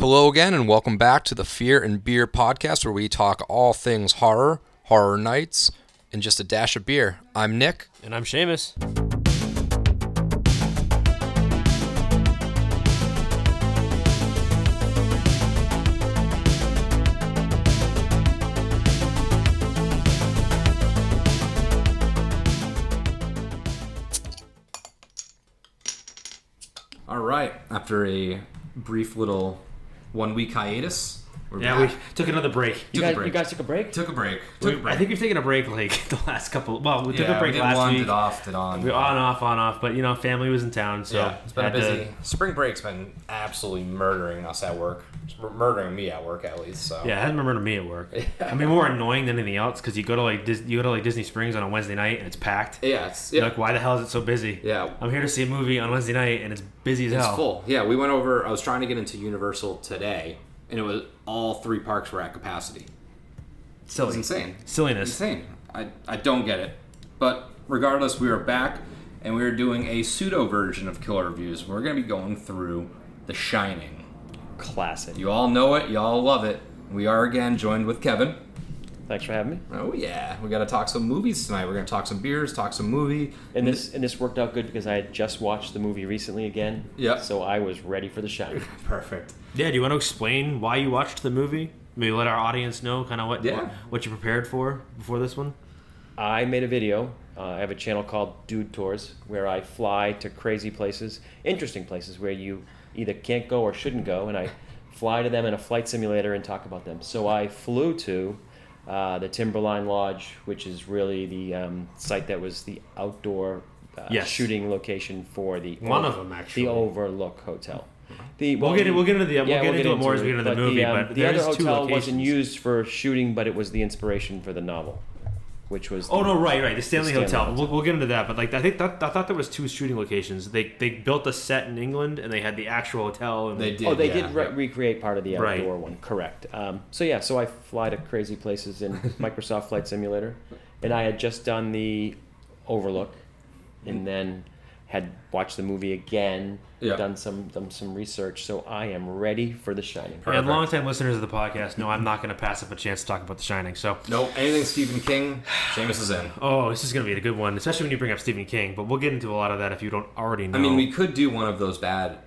Hello again, and welcome back to the Fear and Beer podcast, where we talk all things horror, horror nights, and just a dash of beer. I'm Nick. And I'm Seamus. All right, after a brief little one week hiatus, we're Yeah, back. we took another break. Took You a guys, break. you guys took a break? took a break. We- Took a break. I think we've taken a break like the last couple. Well, we took yeah, a break we did last one, week. did off, did on. We on off on off, but you know, family was in town, so yeah, it's been a had to- busy. Spring break's been absolutely murdering us at work. It's murdering me at work at least. So yeah, it hasn't been murdering me at work. I mean, more annoying than anything else because you go to like Dis- you go to like Disney Springs on a Wednesday night and it's packed. yeah, it's You're yeah, like, why the hell is it so busy? yeah. I'm here to see a movie on Wednesday night and it's busy as It's hell. full. Yeah, we went over. I was trying to get into Universal today, and it was all three parks were at capacity. It was insane. Silliness. Insane. I, I don't get it. But regardless, we are back, and we are doing a pseudo version of Killer Reviews. We're going to be going through The Shining. Classic. You all know it. You all love it. We are again joined with Kevin. Thanks for having me. Oh yeah, we got to talk some movies tonight. We're going to talk some beers, talk some movie. And this and this worked out good because I had just watched the movie recently again. Yep. So I was ready for the shine. Perfect. Yeah, do you want to explain why you watched the movie? Maybe let our audience know kind of what Yeah. what you prepared for before this one. I made a video. Uh, I have a channel called Dude Tours where I fly to crazy places, interesting places where you either can't go or shouldn't go, and I fly to them in a flight simulator and talk about them. So I flew to uh, the Timberline Lodge, which is really the um, site that was the outdoor uh, Yes. shooting location for the One of them, actually. the Overlook Hotel. The, We'll get we'll get into the we'll yeah, get we'll into it more as we get into the movie, the, um, but the other there's two hotel wasn't used for shooting, but it was the inspiration for the novel, which was. Oh the- no, right, right. The Stanley, Stanley Hotel. Hotel. We'll, we'll get into that, but like I think that, I thought there was two shooting locations. They they built a set in England and they had the actual hotel. And They did. Oh, they yeah. did re- recreate part of the Right. outdoor one. Correct. Um, so yeah, so I fly to crazy places in Microsoft Flight Simulator, and I had just done the Overlook, and then had watched the movie again. Yeah. Done some done some research, so I am ready for The Shining. And Perfect. longtime listeners of the podcast know I'm not going to pass up a chance to talk about The Shining. So, Nope. Anything Stephen King, Seamus is in. oh, this is going to be a good one, especially when you bring up Stephen King. But we'll get into a lot of that if you don't already know. I mean, we could do one of those bad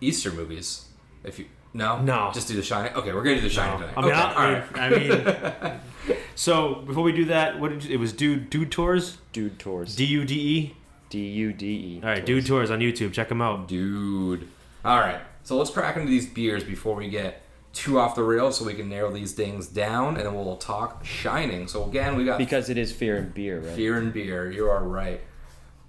Easter movies. If you no, No. just do The Shining. Okay, we're gonna do The Shining tonight. I mean, okay, I, all right. I mean, so before we do that, what did you, it was Dude Dude Tours, Dude Tours. D U D E. D U D E. All right, Dude Tours on YouTube. Check them out. Dude. All right. So let's crack into these beers before we get too off the rails, so we can narrow these things down, and then we'll talk Shining. So again, we got Because it is fear and beer, right? Fear and beer. You are right.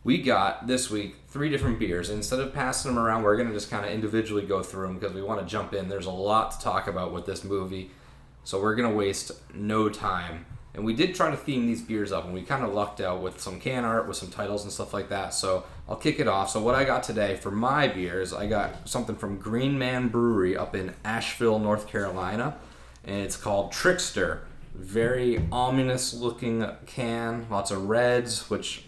We got this week three different beers. Instead of passing them around, we're going to just kind of individually go through them because we want to jump in. There's a lot to talk about with this movie. So we're going to waste no time. And we did try to theme these beers up, and we kind of lucked out with some can art, with some titles and stuff like that. So I'll kick it off. So, what I got today for my beers, I got something from Green Man Brewery up in Asheville, North Carolina, and it's called Trickster. Very ominous looking can, lots of reds, which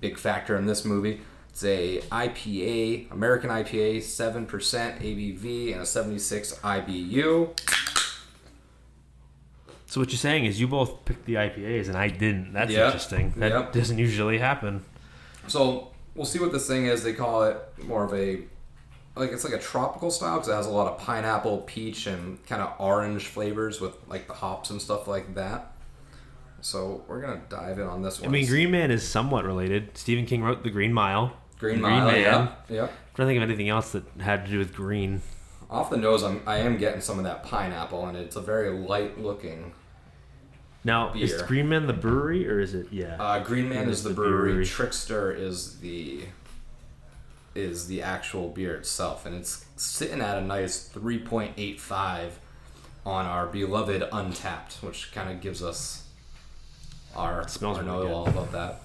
big factor in this movie. It's a IPA, American IPA, seven percent ABV and a seventy-six IBU. So what you're saying is you both picked the IPAs and I didn't. That's Yeah. interesting. That Yep. doesn't usually happen. So we'll see what this thing is. They call it more of a like it's like a tropical style because it has a lot of pineapple, peach, and kind of orange flavors with like the hops and stuff like that. So we're gonna dive in on this one. I mean, Green Man is somewhat related. Stephen King wrote The Green Mile. Green, Green Mile, Man. yeah, yeah. I'm trying to think of anything else that had to do with green. Off the nose, I'm I am getting some of that pineapple, and it's a very light looking. Now, is Beer. Green Man the brewery or is it? Yeah. Uh, Green Man It is is the, the brewery. brewery. Trickster is the is the actual beer itself, and it's sitting at a nice 3.85 on our beloved Untappd, which kind of gives us our smells our really know good. all about that.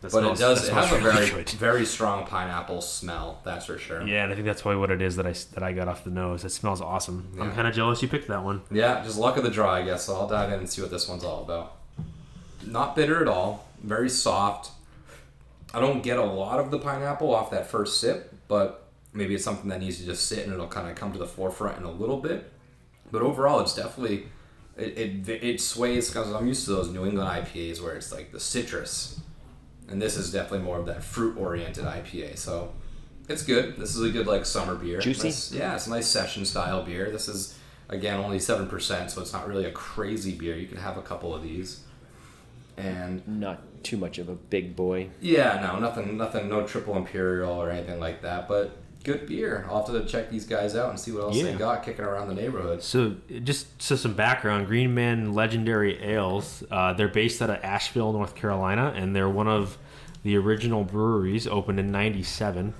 That But smells- it does. It has a very good. very strong pineapple smell. That's for sure. Yeah, and I think that's probably what it is that I that I got off the nose. It smells awesome. I'm kind of jealous you picked that one. Yeah, just luck of the draw, I guess. So I'll dive in and see what this one's all about. Not bitter at all. Very soft. I don't get a lot of the pineapple off that first sip, but maybe it's something that needs to just sit and it'll kind of come to the forefront in a little bit. But overall, it's definitely it it, it sways because I'm used to those New England IPAs where it's like the citrus, and this is definitely more of that fruit oriented IPA. So it's good. This is a good like summer beer. Juicy? Nice- yeah, it's a nice session style beer. This is again only seven percent, so it's not really a crazy beer. You can have a couple of these, and Not too much of a big boy. yeah, no, nothing, nothing, no triple imperial or anything like that. But good beer. I'll have to check these guys out and see what else they got kicking around the neighborhood. So, just so some background, Green Man Legendary Ales, uh, they're based out of Asheville, North Carolina, and they're one of the original breweries, opened in '97.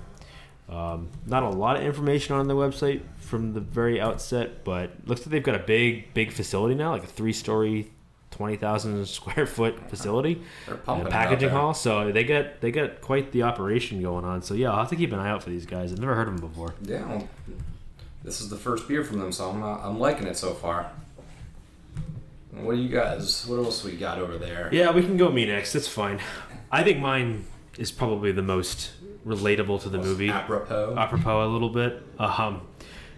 Um, not a lot of information on their website from the very outset, but looks like they've got a big, big facility now, like a three-story, twenty thousand square foot facility, and a packaging hall. So they get they got quite the operation going on. So yeah, I'll have to keep an eye out for these guys. I've never heard of them before. Yeah, well, this is the first beer from them, so I'm, uh, I'm liking it so far. What do you guys? What else we got over there? Yeah, we can go me next. That's fine. I think mine is probably the most relatable to the movie. Apropos. Apropos a little bit. Um,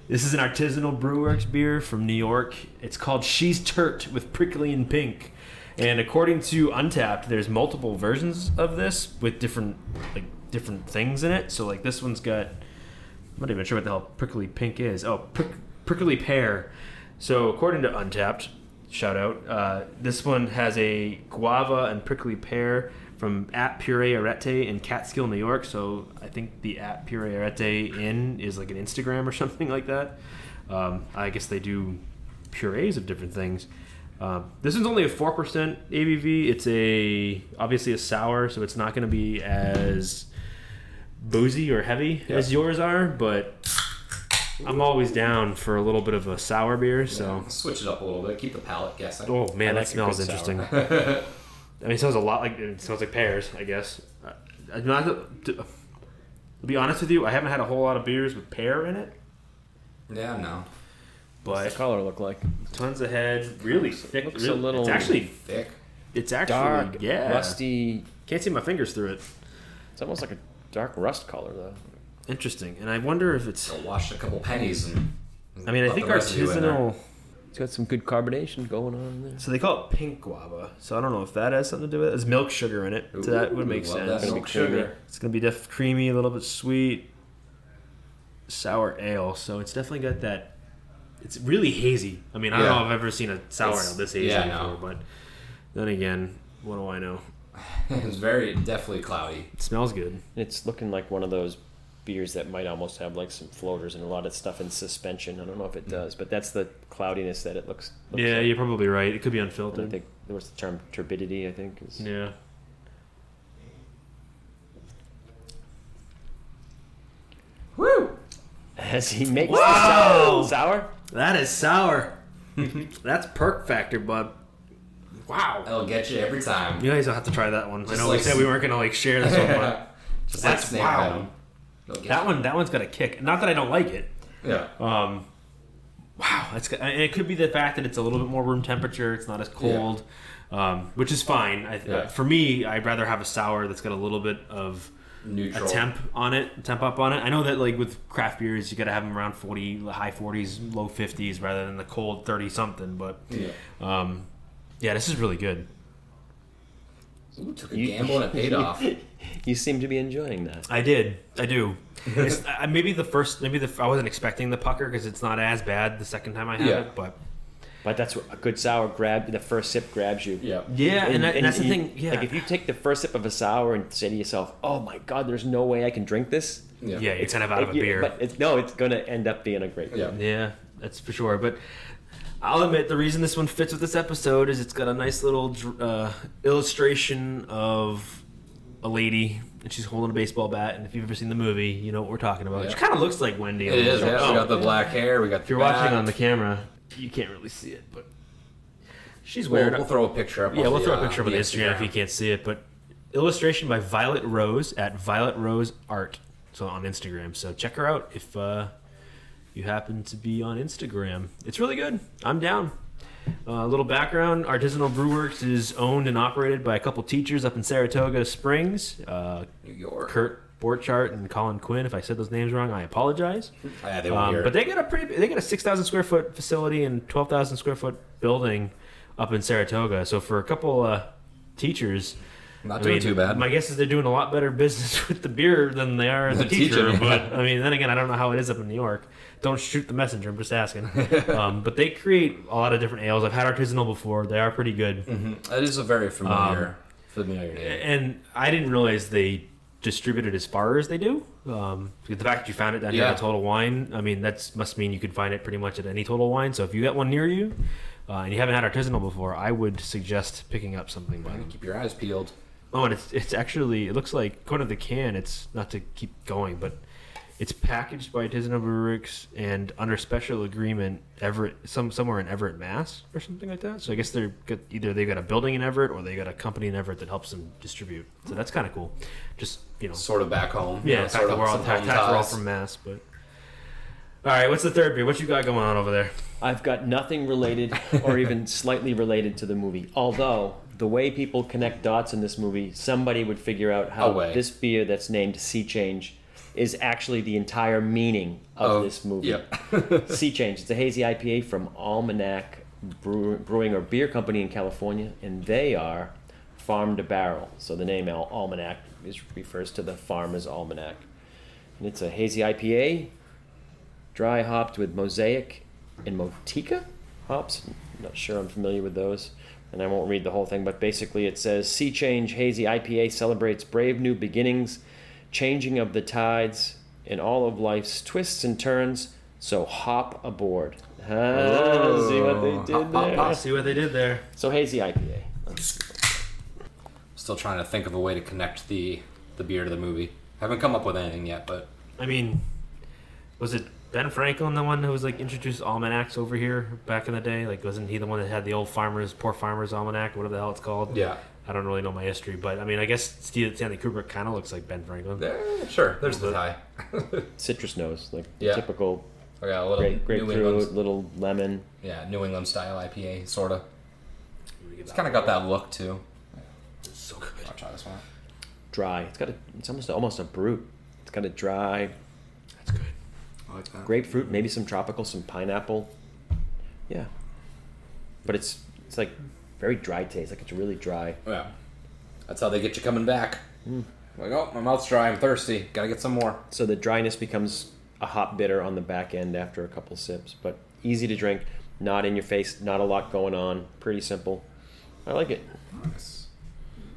this is an artisanal Brewworks beer from New York. It's called She's Turt with Prickly and Pink. And according to Untappd, there's multiple versions of this with different like different things in it. So like this one's got I'm not even sure what the hell prickly pink is. Oh, prick, prickly pear. So according to Untappd, shout out, uh, this one has a guava and prickly pear from at Puree Arete in Catskill, New York. So I think the at Puree Arete Inn is like an Instagram or something like that. Um, I guess they do purees of different things. Um, this one's only a four percent ABV. It's a obviously a sour, so it's not going to be as boozy or heavy Yeah. as yours are. But I'm always down for a little bit of a sour beer. So Yeah, switch it up a little bit. Keep the palate guessing. oh man, I that smells interesting. sour. I mean, it smells a lot like it smells like pears. I guess. Uh, I'm not to, to be honest with you, I haven't had a whole lot of beers with pear in it, Yeah, no. What's but the color look like? tons of heads, really thick. looks a little It's actually, Thick. it's actually Dark, yeah. rusty. Can't see my fingers through it. It's almost like a dark rust color though. Interesting, and I wonder if it's. So wash a couple pennies and. I mean, I think the residue in there. artisanal. It's got some good carbonation going on there. So they call it pink guava. So I don't know if that has something to do with it. There's milk sugar in it. so that would make sense. That milk creamy. sugar. It's gonna be def- creamy, a little bit sweet, sour ale. So it's definitely got that. It's really hazy. I mean, I don't know if I've ever seen a sour It's- ale this hazy yeah, before, no. but then again, what do I know? it's very definitely cloudy. It smells good. It's looking like one of those beers that might almost have like some floaters and a lot of stuff in suspension. I don't know if it mm. does, but that's the cloudiness that it looks. looks yeah, like. you're probably right. It could be And I unfiltered. think there was the term turbidity. I think is Yeah. Woo! as he makes Wow! the sour. sour. That is sour. That's perk factor, bud. Wow. It'll get you every time. You guys will have to try that one. I know like we said we weren't gonna like share this one, but Just That's like snake wow. That one that one's got a kick. Not that I don't like it. Yeah. Um, wow, it's and it could be the fact that it's a little bit more room temperature. It's not as cold, um, which is fine. I, Yeah. For me, I'd rather have a sour that's got a little bit of Neutral. a temp on it, temp up on it. I know that like with craft beers, you got to have them around forty, high forties, low fifties, rather than the cold thirty something. But Yeah. um, yeah, this is really good. Ooh, took a You- gamble and it paid off. You seem to be enjoying that. I did. I do. It's, uh, maybe the first, maybe the I wasn't expecting the pucker because it's not as bad the second time I had Yeah. it, but But that's what a good sour grab. The first sip grabs you. Yeah. yeah, and, that, and that's the thing. Yeah, Like if you take the first sip of a sour and say to yourself, "Oh my God, there's no way I can drink this," Yeah. yeah, it's kind of out of a You- beer. But it's no, it's gonna end up being a great. Yeah. Yeah, that's for sure. But I'll admit the reason this one fits with this episode is it's got a nice little uh, illustration of a lady and she's holding a baseball bat. And if you've ever seen the movie, you know what we're talking about. Yeah. She kind of looks like Wendy. It is. Yeah. Oh, We got the black hair. We got. if you're watching on the camera, you can't really see it, but she's We'll, wearing. we'll throw a picture up. yeah, we'll the, throw a uh, picture up on the the Instagram if you can't see it. But illustration by Violet Rose at Violet Rose Art. So on Instagram. So check her out if uh, you happen to be on Instagram. It's really good. I'm down. Uh, a little background: Artisanal Brewworks is owned and operated by a couple teachers up in Saratoga Springs. Uh, New York. Kurt Borchart and Colin Quinn. If I said those names wrong, I apologize. Yeah, they Um, but they got a pretty they got a six thousand square foot facility and twelve thousand square foot building up in Saratoga. So for a couple uh, teachers, Not I mean, too bad. My guess is they're doing a lot better business with the beer than they are as a The teacher. teaching, but. I mean, then again, I don't know how it is up in New York. Don't shoot the messenger. I'm just asking. um, but they create a lot of different ales. I've had artisanal before. They are pretty good. Mhm. It is a very familiar, Um, familiar name. And I didn't realize they distributed as far as they do. Um, the fact that you found it down here Yeah. at Total Wine, I mean, that must mean you could find it pretty much at any Total Wine. So if you got one near you uh, and you haven't had artisanal before, I would suggest picking up something. Keep your eyes peeled. Oh, and it's it's actually it looks like according to the can, it's not to keep going, but it's packaged by Artisanal Brewworks and under special agreement Everett some somewhere in Everett, Mass, or something like that. So I guess they're got, either they've got a building in Everett or they got a company in Everett that helps them distribute. So that's kind of cool. Just you know, Sort of back home. yeah, You know, the fact that we're all, some ta- home fact we're all from Mass, but. All right, what's the third beer? What you got going on over there? I've got nothing related or even slightly related to the movie. Although the way people connect dots in this movie, somebody would figure out how this beer that's named Sea Change is actually the entire meaning of Oh, this movie. Yep. sea Change. It's a hazy IPA from Almanac Brewing or Beer Company in California, and they are farm to barrel. So the name Al- Almanac is refers to the farmer's almanac, and it's a hazy IPA, dry hopped with Mosaic and Motueka hops. I'm not sure I'm familiar with those, and I won't read the whole thing. But basically, it says Sea Change Hazy IPA celebrates brave new beginnings, changing of the tides, in all of life's twists and turns. So hop aboard. Ah, see what they did hop, there. hop. See what they did there. So hazy IPA. Still trying to think of a way to connect the the beer to the movie. Haven't come up with anything yet, but I mean, was it Ben Franklin the one who was like introduced almanacs over here back in the day? Like, wasn't he the one that had the old farmers, poor farmers almanac, whatever the hell it's called? yeah. I don't really know my history, but I mean, I guess Steve- Stanley Kubrick kind of looks like Ben Franklin. Eh, sure, there's the tie. Citrus nose, like Yeah. typical I got a little grape, New grapefruit, England, little lemon. yeah, New England style IPA, sorta. It's kind of got that look too. so good. I'll try this one. dry. It's got a. It's almost almost a brute. It's got a dry That's good. I like that. grapefruit, maybe some tropical, some pineapple. Yeah, but it's it's like very dry taste. Like it's really dry. Oh, yeah, that's how they get you coming back. Hmm. Like, oh, my mouth's dry. I'm thirsty. Gotta get some more. So the dryness becomes a hop bitter on the back end after a couple sips, but easy to drink. Not in your face. Not a lot going on. Pretty simple. I like it. Nice.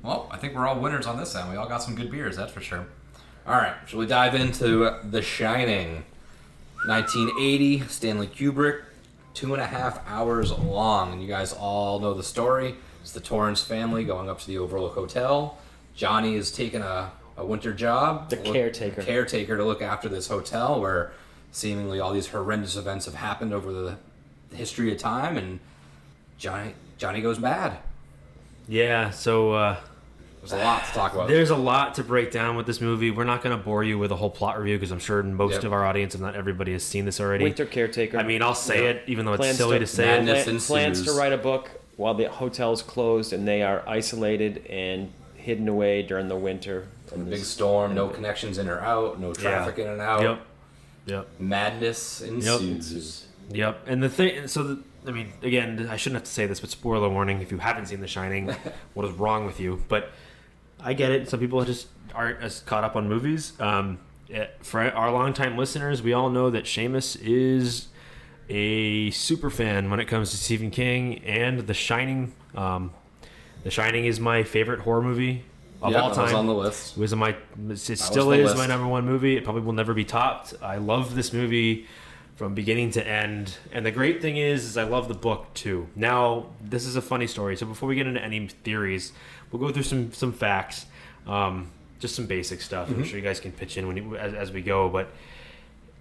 Well, I think we're all winners on this end. We all got some good beers, that's for sure. All right, shall we dive into The Shining? 1980, Stanley Kubrick, two and a half hours long, and you guys all know the story. It's the Torrance family going up to the Overlook Hotel. Johnny is taking a, a winter job. The look- caretaker. caretaker to look after this hotel where seemingly all these horrendous events have happened over the history of time, and Johnny Johnny goes bad. Yeah, so uh, There's a lot to talk about. there's a lot to break down with this movie. We're not going to bore you with a whole plot review because I'm sure most Yep. of our audience, if not everybody, has seen this already. Winter caretaker. I mean, I'll say Yeah. it, even though it's Plans silly to- to, say Madness it. ensues. plans to write a book while the hotel's closed and they are isolated and hidden away during the winter. And And big this- storm, no connections in or out, no traffic in and out. Yep. Yep. Madness ensues. Yep. And the thing, so the, I mean, again, I shouldn't have to say this, but spoiler warning: if you haven't seen The Shining, what is wrong with you? But I get it. Some people just aren't as caught up on movies. Um, eh, for our longtime listeners, we all know that Seamus is a super fan when it comes to Stephen King and The Shining. Um, the Shining is my favorite horror movie of Yeah, all that was on the list. It was my. It still is list. my number one movie. It probably will never be topped. I love this movie from beginning to end. And the great thing is, is I love the book too. Now, this is a funny story. So before we get into any theories, we'll go through some some facts, um, just some basic stuff. Mm-hmm. I'm sure you guys can pitch in when you, as, as we go, but.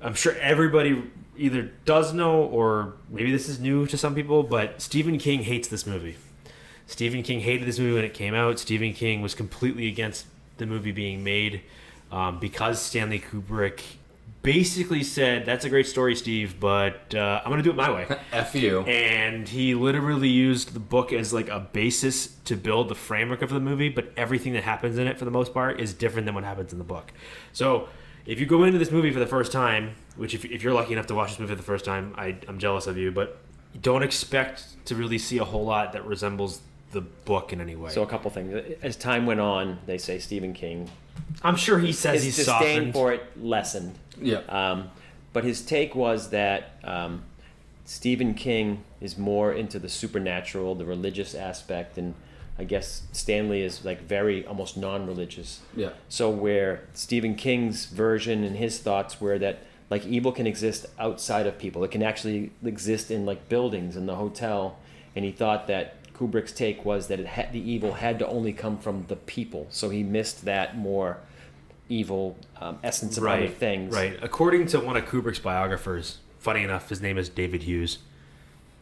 I'm sure everybody either does know or maybe this is new to some people, but Stephen King hates this movie. Stephen King hated this movie when it came out. Stephen King was completely against the movie being made um, because Stanley Kubrick basically said, "That's a great story, Steve, but uh, I'm going to do it my way." F you. and he literally used the book as like a basis to build the framework of the movie but everything that happens in it for the most part is different than what happens in the book so if you go into this movie for the first time which if, if you're lucky enough to watch this movie for the first time I, i'm jealous of you but don't expect to really see a whole lot that resembles the book in any way So a couple things. As time went on, they say Stephen King i'm sure he says his he's disdain softened for it lessened. Yeah. Um, but his take was that um, Stephen King is more into the supernatural, the religious aspect, and I guess Stanley is like very almost non-religious. Yeah. So where Stephen King's version and his thoughts were that like evil can exist outside of people. It can actually exist in like buildings in the hotel, and he thought that Kubrick's take was that it had, the evil had to only come from the people. So he missed that more evil um, essence of other things. right according to one of kubrick's biographers funny enough his name is david hughes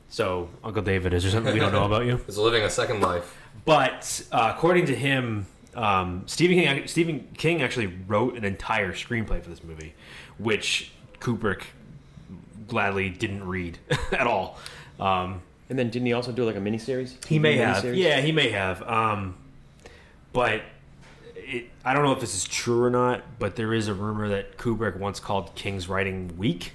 so uncle david is there something we don't know about you Is living a second life. But uh, according to him, um, Stephen King Stephen King actually wrote an entire screenplay for this movie, which Kubrick gladly didn't read at all. Um, And then didn't he also do like a miniseries? he may have, miniseries? yeah, he may have. Um, but it, I don't know if this is true or not. But there is a rumor that Kubrick once called King's writing weak.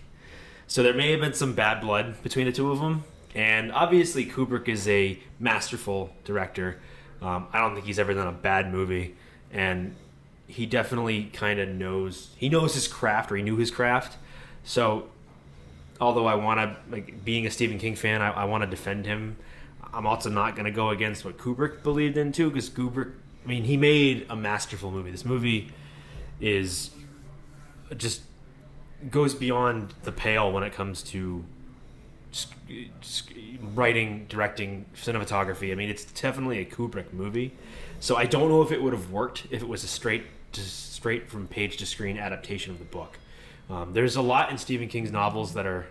So there may have been some bad blood between the two of them. And obviously, Kubrick is a masterful director. Um, I don't think he's ever done a bad movie, and he definitely kind of knows he knows his craft, or he knew his craft. So, although I want to, like, being a Stephen King fan, I, I want to defend him. I'm also not going to go against what Kubrick believed in too, because Kubrick, I mean, he made a masterful movie. This movie is just goes beyond the pale when it comes to writing, directing, cinematography. I mean, it's definitely a Kubrick movie. So I don't know if it would have worked if it was a straight to straight from page to screen adaptation of the book. Um, there's a lot in Stephen King's novels that are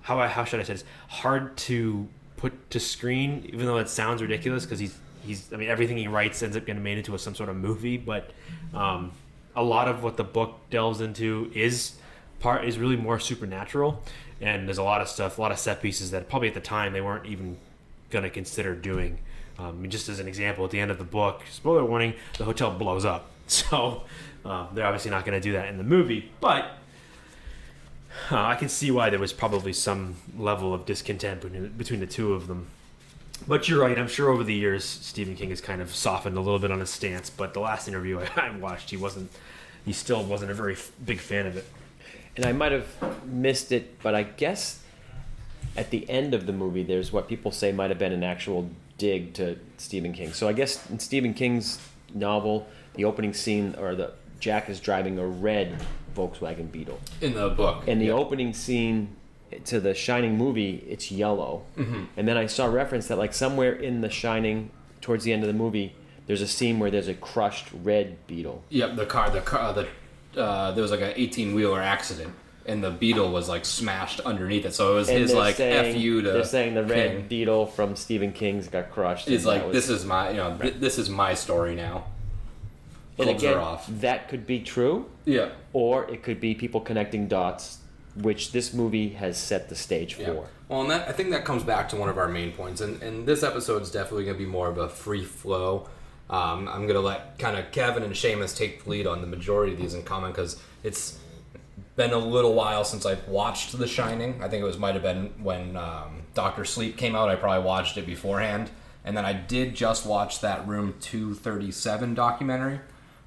how I, how should I say this hard to put to screen, even though it sounds ridiculous because he's he's I mean everything he writes ends up getting made into a, some sort of movie, but um, a lot of what the book delves into is part is really more supernatural, and there's a lot of stuff, a lot of set pieces that probably at the time they weren't even gonna consider doing. Um, just as an example, at the end of the book, spoiler warning, the hotel blows up. So um, they're obviously not going to do that in the movie, but uh, I can see why there was probably some level of discontent between, between the two of them. But you're right. I'm sure over the years, Stephen King has kind of softened a little bit on his stance. But the last interview I, I watched, he wasn't. He still wasn't a very f- big fan of it. And I might have missed it, but I guess at the end of the movie, there's what people say might have been an actual dig to Stephen King. So I guess in Stephen King's novel, the opening scene or the Jack is driving a red Volkswagen Beetle. In the book. In the Yeah. opening scene to the Shining movie, it's yellow. Mm-hmm. And then I saw reference that like somewhere in the Shining, towards the end of the movie, there's a scene where there's a crushed red beetle. Yep, the car, the car, the uh, there was like an eighteen wheeler accident, and the Beetle was like smashed underneath it. So it was And his like saying, f you to. They're saying the red King. beetle from Stephen King's got crushed. that like was- this is my you know th- this is my story now. and again, off. that could be true, Yeah. or it could be people connecting dots, which this movie has set the stage Yeah. for. Well, and that I think that comes back to one of our main points, and and this episode is definitely going to be more of a free flow. Um, I'm going to let kind of Kevin and Seamus take the lead on the majority of these in common because it's been a little while since I've watched The Shining. I think it was might have been when um, Doctor Sleep came out. I probably watched it beforehand, and then I did just watch that Room 237 documentary,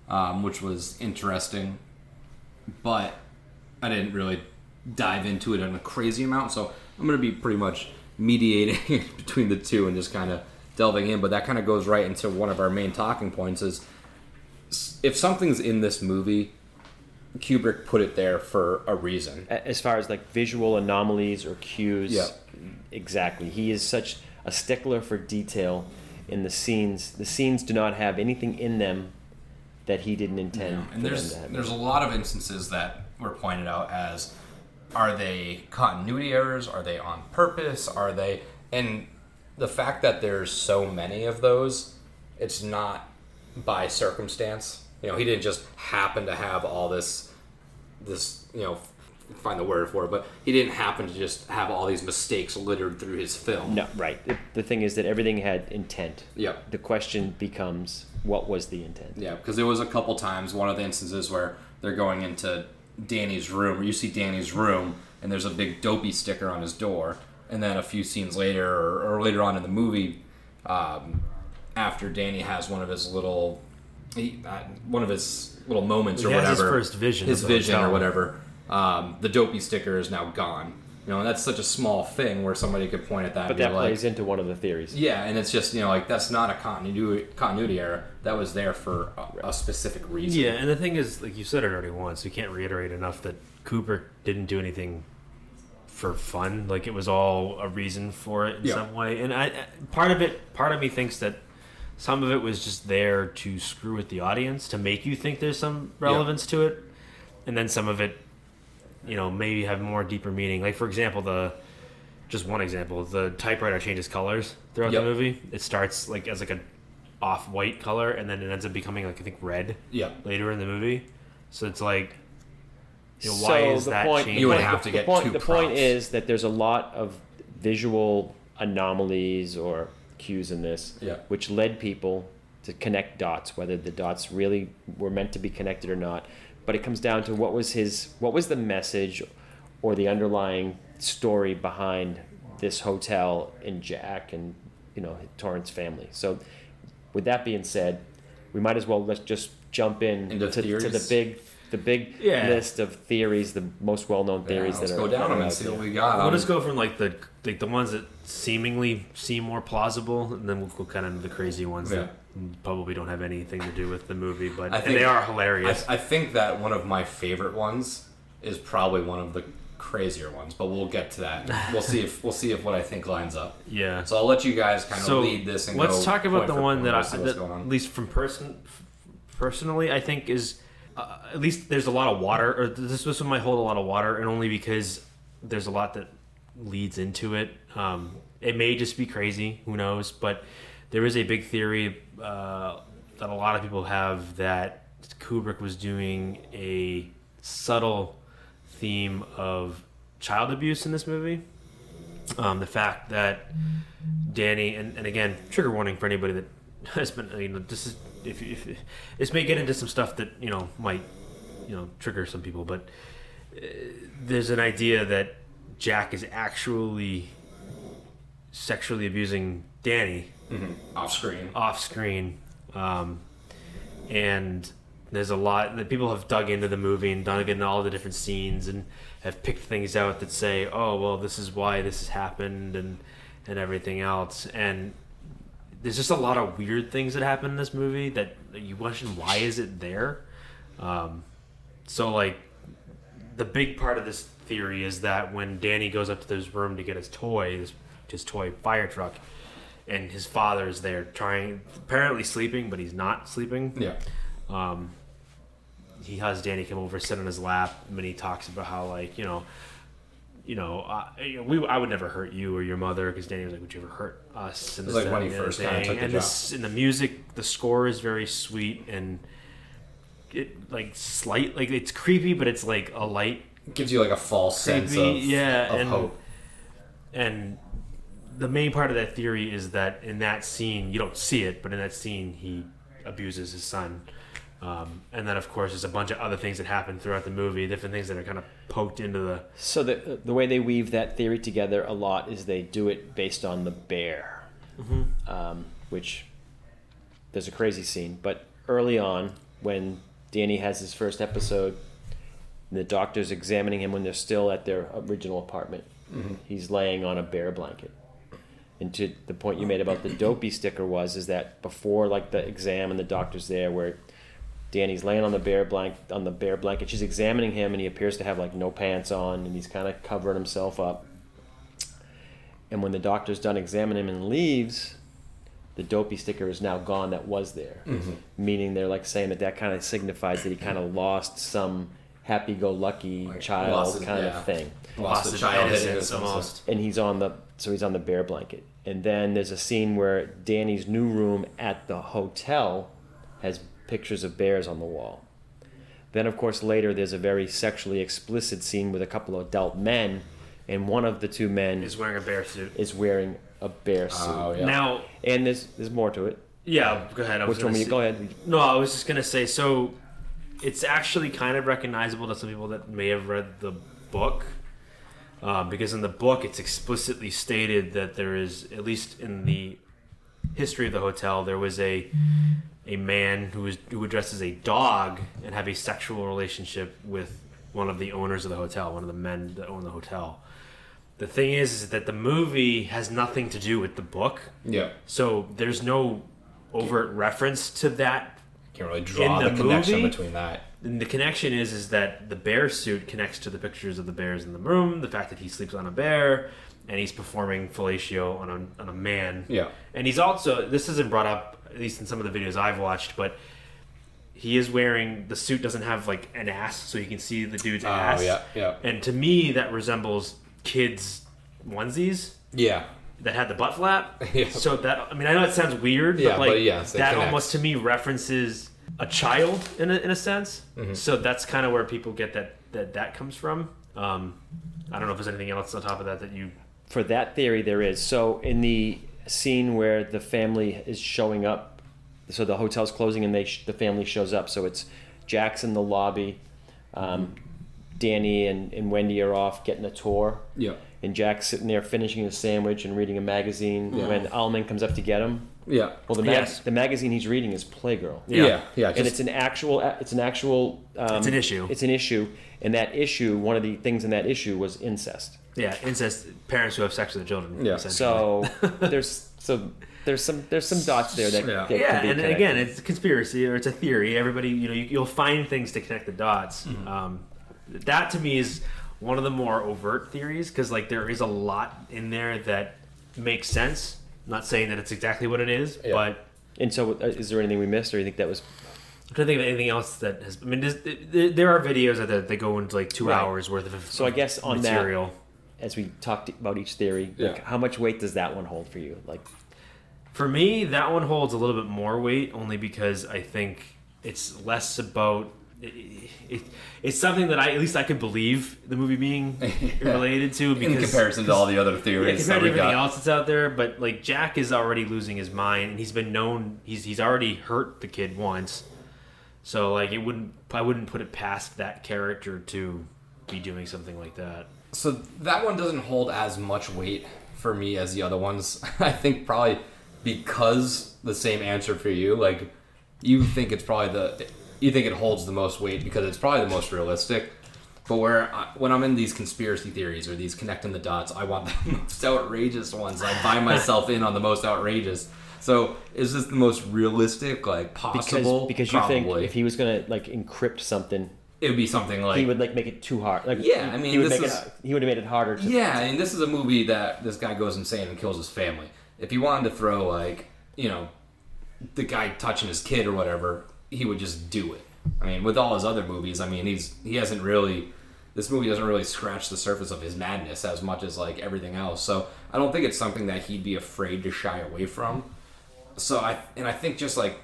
um, which was interesting, but I didn't really dive into it in a crazy amount. So I'm going to be pretty much mediating between the two and just kind of delving in. But that kind of goes right into one of our main talking points is if something's in this movie, Kubrick put it there for a reason. As far as like visual anomalies or cues, Yeah. exactly. He is such a stickler for detail in the scenes. The scenes do not have anything in them that he didn't intend And for there's them to have. there's a lot of instances that were pointed out as are they continuity errors? Are they on purpose? Are they and the fact that there's so many of those, it's not by circumstance. You know, he didn't just happen to have all this this you know find the word for it, but he didn't happen to just have all these mistakes littered through his film. No, right. The, the thing is that everything had intent. Yeah. The question becomes, what was the intent? Yeah, because there was a couple times, one of the instances where they're going into Danny's room, or you see Danny's room, and there's a big dopey sticker on his door, and then a few scenes later, or, or later on in the movie, um, after Danny has one of his little, he, uh, one of his little moments or has his whatever, first vision his vision or whatever, um, the dopey sticker is now gone. You know, and that's such a small thing where somebody could point at that But and be that like, plays into one of the theories. yeah, and it's just you know like that's not a continuity continuity error. That was there for a, a specific reason. Yeah, and the thing is, like you said it already once, you can't reiterate enough that Cooper didn't do anything for fun. Like it was all a reason for it in Yeah. some way. And I, I- part of it, part of me thinks that some of it was just there to screw with the audience to make you think there's some relevance to it, and then some of it, you know, maybe have more deeper meaning. Like for example, the just one example, the typewriter changes colors throughout Yep. the movie. It starts like as like a off white color, and then it ends up becoming like I think red Yeah. later in the movie. So it's like, you know, why so is the that point, changing? You would the- have to the get point, two The point is that there's a lot of visual anomalies or cues in this, Yeah. which led people to connect dots, whether the dots really were meant to be connected or not. But it comes down to what was his, what was the message, or the underlying story behind this hotel and Jack and you know Torrance family. So, with that being said, we might as well let's just jump in Into to, to the big the big Yeah. list of theories, the most well known theories Yeah, theories let's that are go down them and out see there. what we got. We'll Um, just go from like the like the ones that seemingly seem more plausible, and then we'll go kind of into the crazy ones Yeah. that probably don't have anything to do with the movie, but I and think- they are hilarious. I think that one of my favorite ones is probably one of the crazier ones, but we'll get to that. We'll see if we'll see if what I think lines up. yeah. So I'll let you guys kind of So lead this and let's talk about the one that I, that, on. at least from person, personally, I think is uh, at least there's a lot of water, or this this one might hold a lot of water, and only because there's a lot that leads into it. Um, it may just be crazy, who knows? But there is a big theory uh, that a lot of people have that Kubrick was doing a subtle theme of child abuse in this movie. Um, the fact that Danny and, and again trigger warning for anybody that has been you know this is if, if this may get into some stuff that you know might you know trigger some people but uh, there's an idea that Jack is actually sexually abusing Danny off screen. off screen. Um, and there's a lot that people have dug into the movie and dug into all the different scenes and have picked things out that say oh well this is why this has happened and and everything else. And there's just a lot of weird things that happen in this movie that you question why is it there? Um, so like the big part of this theory is that when Danny goes up to his room to get his toy, his, his toy fire truck, and his father is there trying, apparently sleeping, but he's not sleeping. Yeah. Um, he has Danny come over, sit on his lap, and then he talks about how like you know, you know, uh, you know, we I would never hurt you or your mother because Danny was like, would you ever hurt us? And It was like when he the first kinda thing. took the and this, and the music, the score is very sweet and it like slight, like it's creepy, but it's like a light Gives you like a false sense of, yeah, of and- hope. and the main part of that theory is that in that scene you don't see it but in that scene he abuses his son um, and then of course there's a bunch of other things that happen throughout the movie different things that are kind of poked into the So the the way they weave that theory together a lot is they do it based on the bear, um, which there's a crazy scene. But early on, when Danny has his first episode, and the doctor's examining him when they're still at their original apartment. He's laying on a bear blanket. And to the point you made about the dopey sticker was is that before like the exam and the doctor's there where Danny's laying on the bear blank on the bear blanket. She's examining him, and he appears to have like no pants on, and he's kind of covering himself up. And when the doctor's done examining him and leaves, the dopey sticker is now gone that was there, mm-hmm. meaning they're like saying that that kind of signifies that he kind of lost some happy-go-lucky Like, child kind yeah. of thing Lost a his child hitting innocence his almost and he's on the so he's on the bear blanket and then there's a scene where danny's new room at the hotel has pictures of bears on the wall Then, of course, later there's a very sexually explicit scene with a couple of adult men, and one of the two men is wearing a bear suit. is wearing a bear oh, suit. Oh yeah. Now, And there's there's more to it. yeah, go ahead. I Which one? gonna you go ahead. No, I was just gonna say. So, it's actually kind of recognizable to some people that may have read the book, um, because in the book it's explicitly stated that there is, at least in the history of the hotel, there was a a man who was who would dress as a dog and have a sexual relationship with one of the owners of the hotel, one of the men that own the hotel. The thing is, is that the movie has nothing to do with the book, yeah. so there's no overt reference to that Can't really draw the, the connection movie? between that. and the connection is is that the bear suit connects to the pictures of the bears in the room, the fact that he sleeps on a bear, and he's performing fellatio on a, on a man. Yeah. And he's also this isn't brought up at least in some of the videos I've watched, but he is wearing the suit doesn't have like an ass, so you can see the dude's Oh ass. yeah, yeah, And to me, that resembles kids onesies yeah. That had the butt flap. Yeah. So that I mean I know it sounds weird, Yeah, but like but yes, that connects. almost to me references a child in a, in a sense. Mm-hmm. So that's kind of where people get that that that comes from. Um, I don't know if there's anything else on top of that that you. For that theory, there is. So in the scene where the family is showing up, so the hotel's closing and they sh- the family shows up. So it's Jack's in the lobby, um, Danny and, and Wendy are off getting a tour, Yeah. And Jack's sitting there finishing his sandwich and reading a magazine Yeah. when Ullman comes up to get him. Yeah. Well, the mag- Yes. the magazine he's reading is Playgirl. Yeah. Yeah. Yeah. and it's an actual it's an actual um, It's an issue. it's an issue and that issue one of the things in that issue was incest Yeah, incest parents who have sex with their children. Yeah. so there's so there's some there's some dots there that, Yeah. that yeah, can be and connected. again, it's a conspiracy or it's a theory. Everybody, you know, you, you'll find things to connect the dots. Mm-hmm. Um, that to me is one of the more overt theories because like there is a lot in there that makes sense. I'm not saying that it's exactly what it is, Yeah. but and so uh, is there anything we missed or you think that was I'm trying to think of anything else that has. I mean, there's, there, there are videos that that go into like two Right. hours worth of. So I guess on that- material. as we talked about each theory like Yeah. how much weight does that one hold for you like For me, that one holds a little bit more weight only because I think it's less about. It, it, it's something that I at least I could believe the movie being related to in comparison to all the other theories. yeah, compared to everything got. else that's out there. But like Jack is already losing his mind, and he's been known he's he's already hurt the kid once. So like it wouldn't I wouldn't put it past that character to be doing something like that. So that one doesn't hold as much weight for me as the other ones. I think probably because the same answer for you, like you think it's probably the you think it holds the most weight because it's probably the most realistic. But where I, when I'm in these conspiracy theories or these connecting the dots, I want the most outrageous ones. I buy myself in on the most outrageous. So is this the most realistic, like possible? because because you think if he was gonna like encrypt something it would be something like he would like make it too hard like Yeah, I mean, he would this make is- it he would have made it harder to Yeah, I mean this is a movie that this guy goes insane and kills his family. If he wanted to throw like, you know, the guy touching his kid or whatever, he would just do it. I mean, with all his other movies, I mean, he's he hasn't really this movie doesn't really scratch the surface of his madness as much as like everything else. So, I don't think it's something that he'd be afraid to shy away from. So, I and I think just like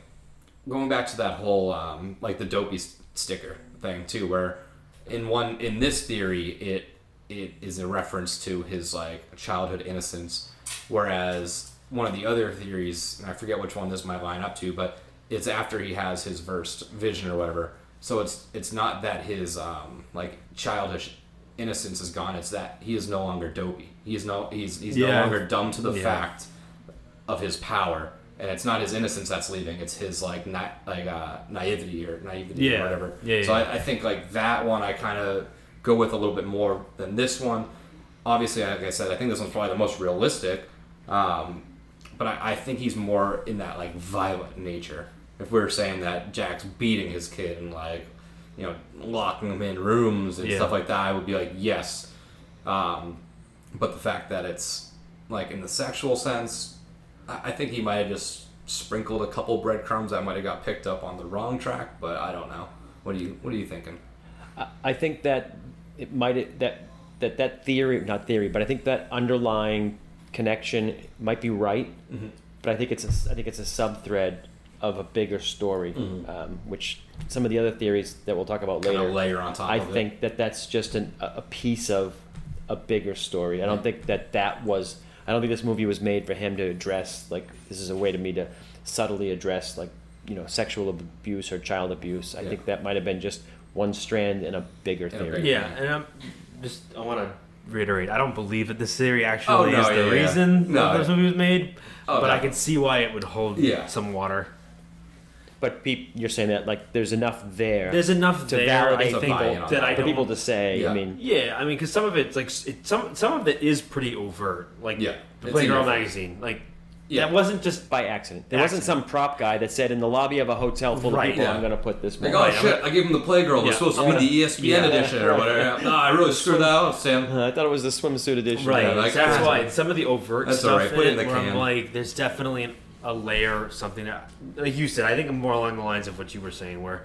going back to that whole um, like the dopey sticker thing too, where in one in this theory it it is a reference to his like childhood innocence, whereas one of the other theories, and I forget which one this might line up to, but it's after he has his first vision or whatever. So it's it's not that his um, like childish innocence is gone. It's that he is no longer dopey. He is no he's he's no longer dumb to the Yeah. fact of his power, and it's not his innocence that's leaving. It's his like na- like uh, naivety or naivety Yeah. or whatever. Yeah, so yeah. I, I think like that one I kind of go with a little bit more than this one. Obviously, like I said, I think this one's probably the most realistic. Um, but I, I think he's more in that like violent nature. If we were saying that Jack's beating his kid and like, you know, locking him in rooms and Yeah. stuff like that, I would be like, yes. Um, but the fact that it's like in the sexual sense, I, I think he might have just sprinkled a couple breadcrumbs that might have got picked up on the wrong track. But I don't know. What are you What are you thinking? I- I think that it might that that that theory, not theory, but I think that underlying connection might be right. Mm-hmm. But I think it's a, I think it's a sub thread of a bigger story, um, which some of the other theories that we'll talk about Kind later. of layer on top I of it. think that that's just an, a a piece of a bigger story. I don't think that that was. I don't think this movie was made for him to address like this is a way to me to subtly address like you know sexual abuse or child abuse. I Yeah. think that might have been just one strand in a bigger theory. bigger- Yeah, and I'm just I want to reiterate. I don't believe that this theory actually Oh, no, is the yeah, yeah. reason No, that this movie was made, Oh, but I no. can see why it would hold Yeah. some water. But peop, you're saying that like there's enough there There's enough to there, validate I think, buy in that I for don't. people to say. Yeah. I mean, yeah, I mean, because some of it's like it, some some of it is pretty overt. Like Yeah. the It's Playgirl magazine, like Yeah. that wasn't just by accident. There wasn't some prop guy that said in the lobby of a hotel full Right, of people, yeah. I'm going to put this. Like, oh Right, shit, I'm gave him the Playgirl. Yeah. It's supposed to I'm be the ESPN Yeah. edition or whatever. No, I really screwed that up, Sam. Uh, I thought it was the swimsuit edition. Right. Yeah, like- that's why some of the overt That's stuff all right, in put it it, in the where I'm can. like, there's definitely an, a layer, something that, like you said, I think more along the lines of what you were saying, where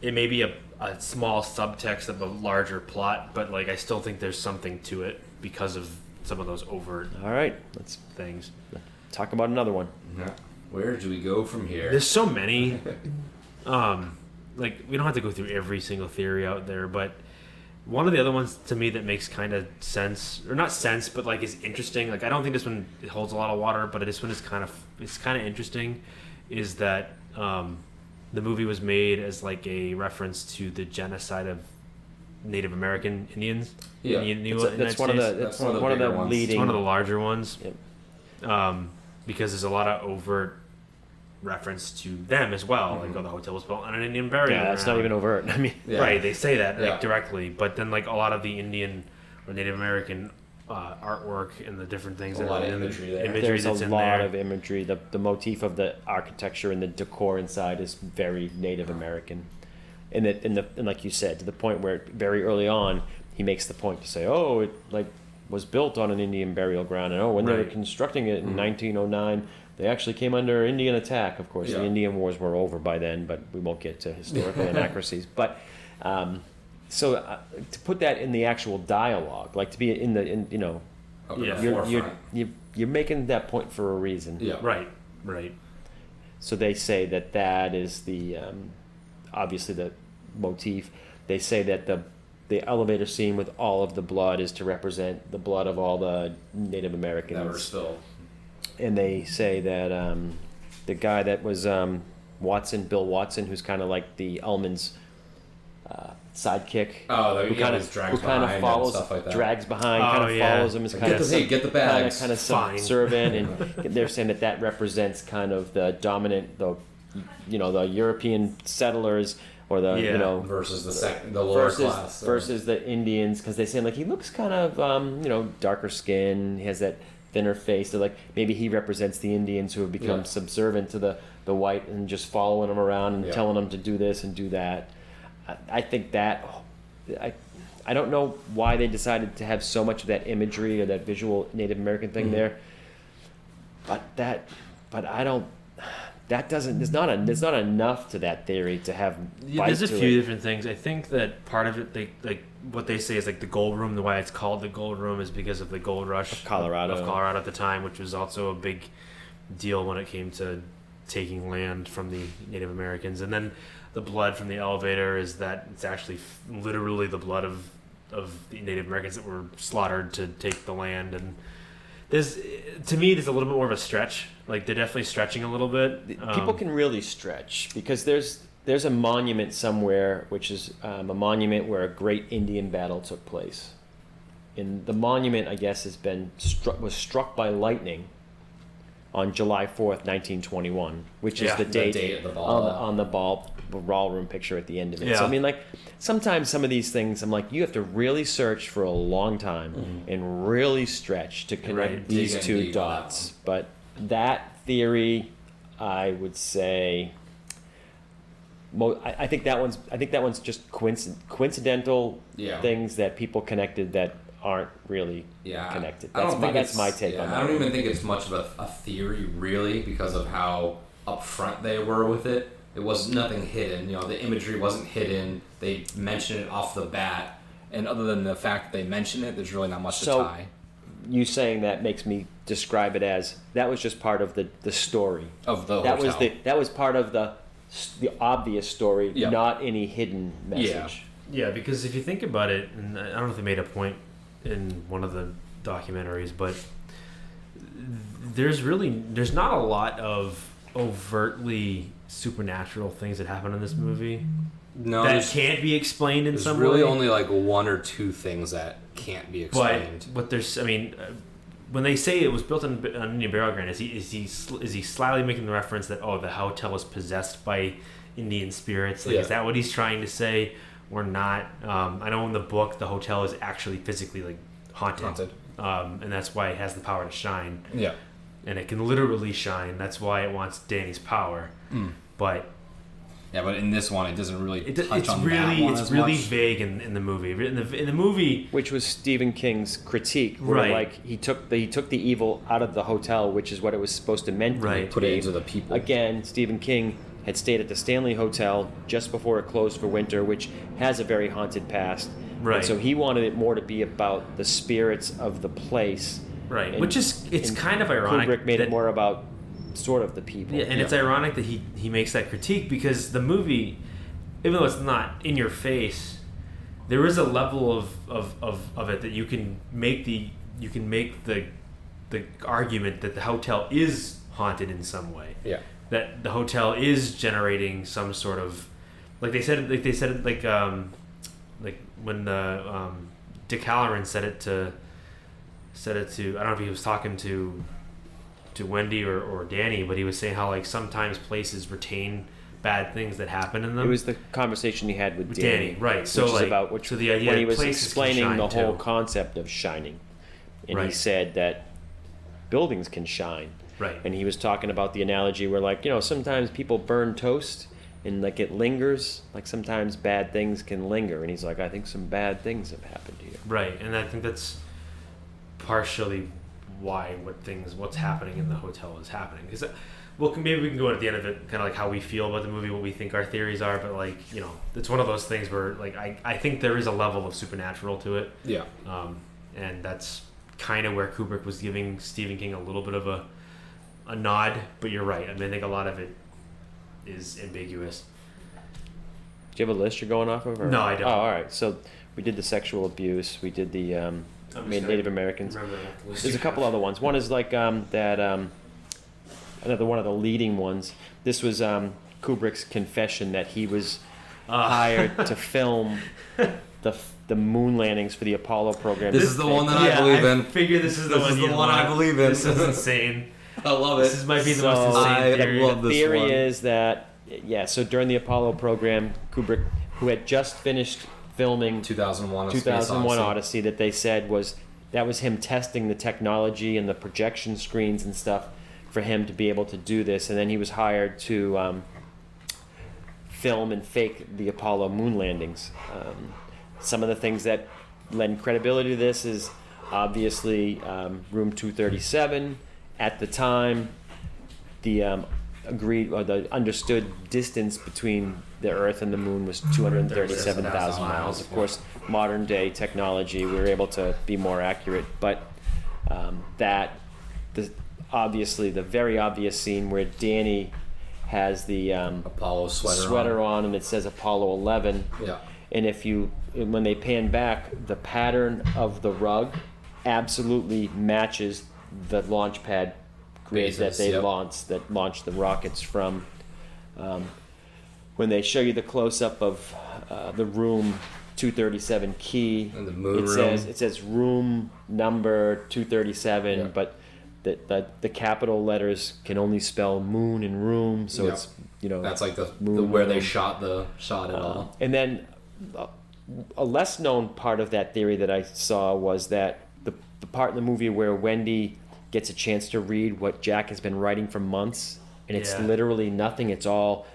it may be a, a small subtext of a larger plot, but like I still think there's something to it because of some of those overt All right, let's things. talk about another one. Yeah. Where do we go from here? There's so many. Um, like we don't have to go through every single theory out there, but one of the other ones to me that makes kind of sense, or not sense, but like is interesting. Like I don't think this one holds a lot of water, but this one is kind of it's kind of interesting. Is that um, the movie was made as like a reference to the genocide of Native American Indians. Yeah. in the It's a- United that's one of the that's That's one of the one of the bigger ones. It's It's leading. one of the larger ones. Yep. Um, because there's a lot of overt reference to them as well. Like, Mhm. oh, the hotel was built on an Indian burial yeah, it's not even overt. I mean, Yeah. Right, they say that Yeah. like directly, but then like a lot of the Indian or Native American uh, artwork and the different things A that lot are of in the- imagery there. imagery there's a lot there. of imagery. The the motif of the architecture and the decor inside is very Native American, and it and the and like you said, to the point where very early on he makes the point to say, oh, it like was built on an Indian burial ground, and oh, when they were constructing it in Mhm. 1909. They actually came under Indian attack. Of course, Yeah. the Indian Wars were over by then, but we won't get to historical inaccuracies. But um, so uh, to put that in the actual dialogue, like to be in the in you know Up Yeah. you're, you're, you're, you're making that point for a reason. yeah. Right, right. So they say that that is the, um, obviously the motif. They say that the, the elevator scene with all of the blood is to represent the blood of all the Native Americans. Never spilled. And they say that um, the guy that was um, Watson, Bill Watson, who's kind of like the Ullman's uh, sidekick. Oh, the, who kind of dragged who kind behind of and follows, stuff like that. drags behind, Oh, kind of yeah. follows him as Like, kind get of the, hey, get the kind of bags. kind of Fine. subservient, and they're saying that that represents kind of the dominant, the you know, the European settlers or the Yeah. you know versus the sec- the lower versus class. so- versus the Indians because they say like he looks kind of um, you know darker skin, he has that thinner face. They're like maybe he represents the Indians who have become Yeah. subservient to the the white and just following them around and Yeah. telling them to do this and do that. I, I think that I. I don't know why they decided to have so much of that imagery or that visual Native American thing Mhm. there, but that, but I don't. That doesn't. There's not a. There's not enough to that theory to have. Yeah, there's a few it. different things. I think that part of it, they like what they say is like the gold room. The why it's called the gold room is because of the gold rush Of Colorado. of Colorado at the time, which was also a big deal when it came to taking land from the Native Americans. And then the blood from the elevator is that it's actually literally the blood of of the Native Americans that were slaughtered to take the land. And there's to me, there's a little bit more of a stretch. Like they're definitely stretching a little bit. People Um, can really stretch because there's there's a monument somewhere which is um, a monument where a great Indian battle took place. And the monument, I guess, has been struck was struck by lightning on July fourth, nineteen twenty one, which Yeah, is the the date, date of the ball. on the on the ball raw room picture at the end of it. So I mean, like sometimes some of these things, I'm like, you have to really search for a long time and really stretch to connect Right. these two dots. But that theory, I would say, mo- I, I think that one's I think that one's just coinc- coincidental Yeah. things that people connected that aren't really yeah, connected. I don't That's my- think that's it's- my take yeah, on I don't even think it's much of a, a theory, really, because of how upfront they were with it. It was nothing hidden. You know, the imagery wasn't hidden. They mentioned it off the bat, and other than the fact that they mention it, there's really not much So- to tie. you saying that makes me describe it as that was just part of the the story. of the that was hotel. the that was part of the the obvious story, Yep. not any hidden message. Yeah, yeah, because if you think about it, and I don't know if they made a point in one of the documentaries, but there's really there's not a lot of overtly supernatural things that happen in this movie no, that can't be explained in some really way. Really, only like one or two things that can't be but explained. but there's I mean. Uh, When they say it was built on, on Indian burial ground, is he is he is he slyly making the reference that oh the hotel is possessed by Indian spirits? Like Yeah. is that what he's trying to say or not? Um, I know in the book the hotel is actually physically like haunted, Haunted. Um, and that's why it has the power to shine, yeah. and it can literally shine. That's why it wants Danny's power. Mm. But Yeah, but in this one, it doesn't really it, touch it's on that really one it's as really much. vague in, in the movie. In the in the movie, Which was Stephen King's critique, where Right. like he took the he took the evil out of the hotel, which is what it was supposed to meant to Right. Put it into the people. Again, Stephen King had stayed at the Stanley Hotel just before it closed for winter, which has a very haunted past. Right. And so he wanted it more to be about the spirits of the place. right? And- Which is it's kind of ironic. Kubrick made that- it more about sort of the people. Yeah, and it's ironic that he he makes that critique because the movie, even though it's not in your face, there is a level of, of, of, of it that you can make the you can make the the argument that the hotel is haunted in some way. Yeah. That the hotel is generating some sort of like they said like they said like um like when the um Dick Hallorann said it to said it to I don't know if he was talking to to Wendy or, or Danny, but he was saying how like sometimes places retain bad things that happen in them. It was the conversation he had with, Danny, Danny, right, so, which is like, about which so the idea when he was explaining the whole too. concept of shining, and he said that buildings can shine, right. and he was talking about the analogy where like you know sometimes people burn toast and like it lingers, like sometimes bad things can linger, and he's like I think some bad things have happened here. Right, and I think that's partially why what things what's happening in the hotel is happening. Because well, maybe we can go at the end of it, kind of like how we feel about the movie, what we think our theories are. But like you know, it's one of those things where like I I think there is a level of supernatural to it, Yeah. um, and that's kind of where Kubrick was giving Stephen King a little bit of a a nod. But you're right. I mean, I think a lot of it is ambiguous. Do you have a list you're going off of? Or? No, I don't. Oh, all right. So we did the sexual abuse. We did the um, I'm made Native Americans. Remember that list There's a couple other ones. One is like um, that. Um, another one of the leading ones. This was um, Kubrick's confession that he was Ah. hired to film the the moon landings for the Apollo program. This is the one that I yeah, believe I in. figure this is the This one. is the one I believe in. This is insane. I love it. This is, might be the most So, insane I theory. love the this theory one. is that yeah. So during the Apollo program, Kubrick, who had just finished filming 2001. A Space 2001 Odyssey. Odyssey that they said was that was him testing the technology and the projection screens and stuff for him to be able to do this, and then he was hired to um, film and fake the Apollo moon landings. Um, some of the things that lend credibility to this is obviously um, room 237 at the time the um, agreed or the understood distance between the Earth and the Moon was 237,000 miles. Of course, modern day technology, we were able to be more accurate, but um, that the obviously the very obvious scene where Danny has the um, Apollo sweater. sweater on. on and it says Apollo 11. Yeah. And if you, when they pan back, the pattern of the rug absolutely matches the launch pad that they yep. launched, that launched the rockets from. Um, when they show you the close up of uh, the room 237 key, And the moon it room. says it says room number 237, Yeah. but the, the the capital letters can only spell moon and room, so Yeah. it's you know That's like the, the Moon where they shot the shot it uh, all. and then uh, a less known part of that theory that I saw was that the, the part in the movie where Wendy gets a chance to read what Jack has been writing for months, and it's Yeah. literally nothing. It's all,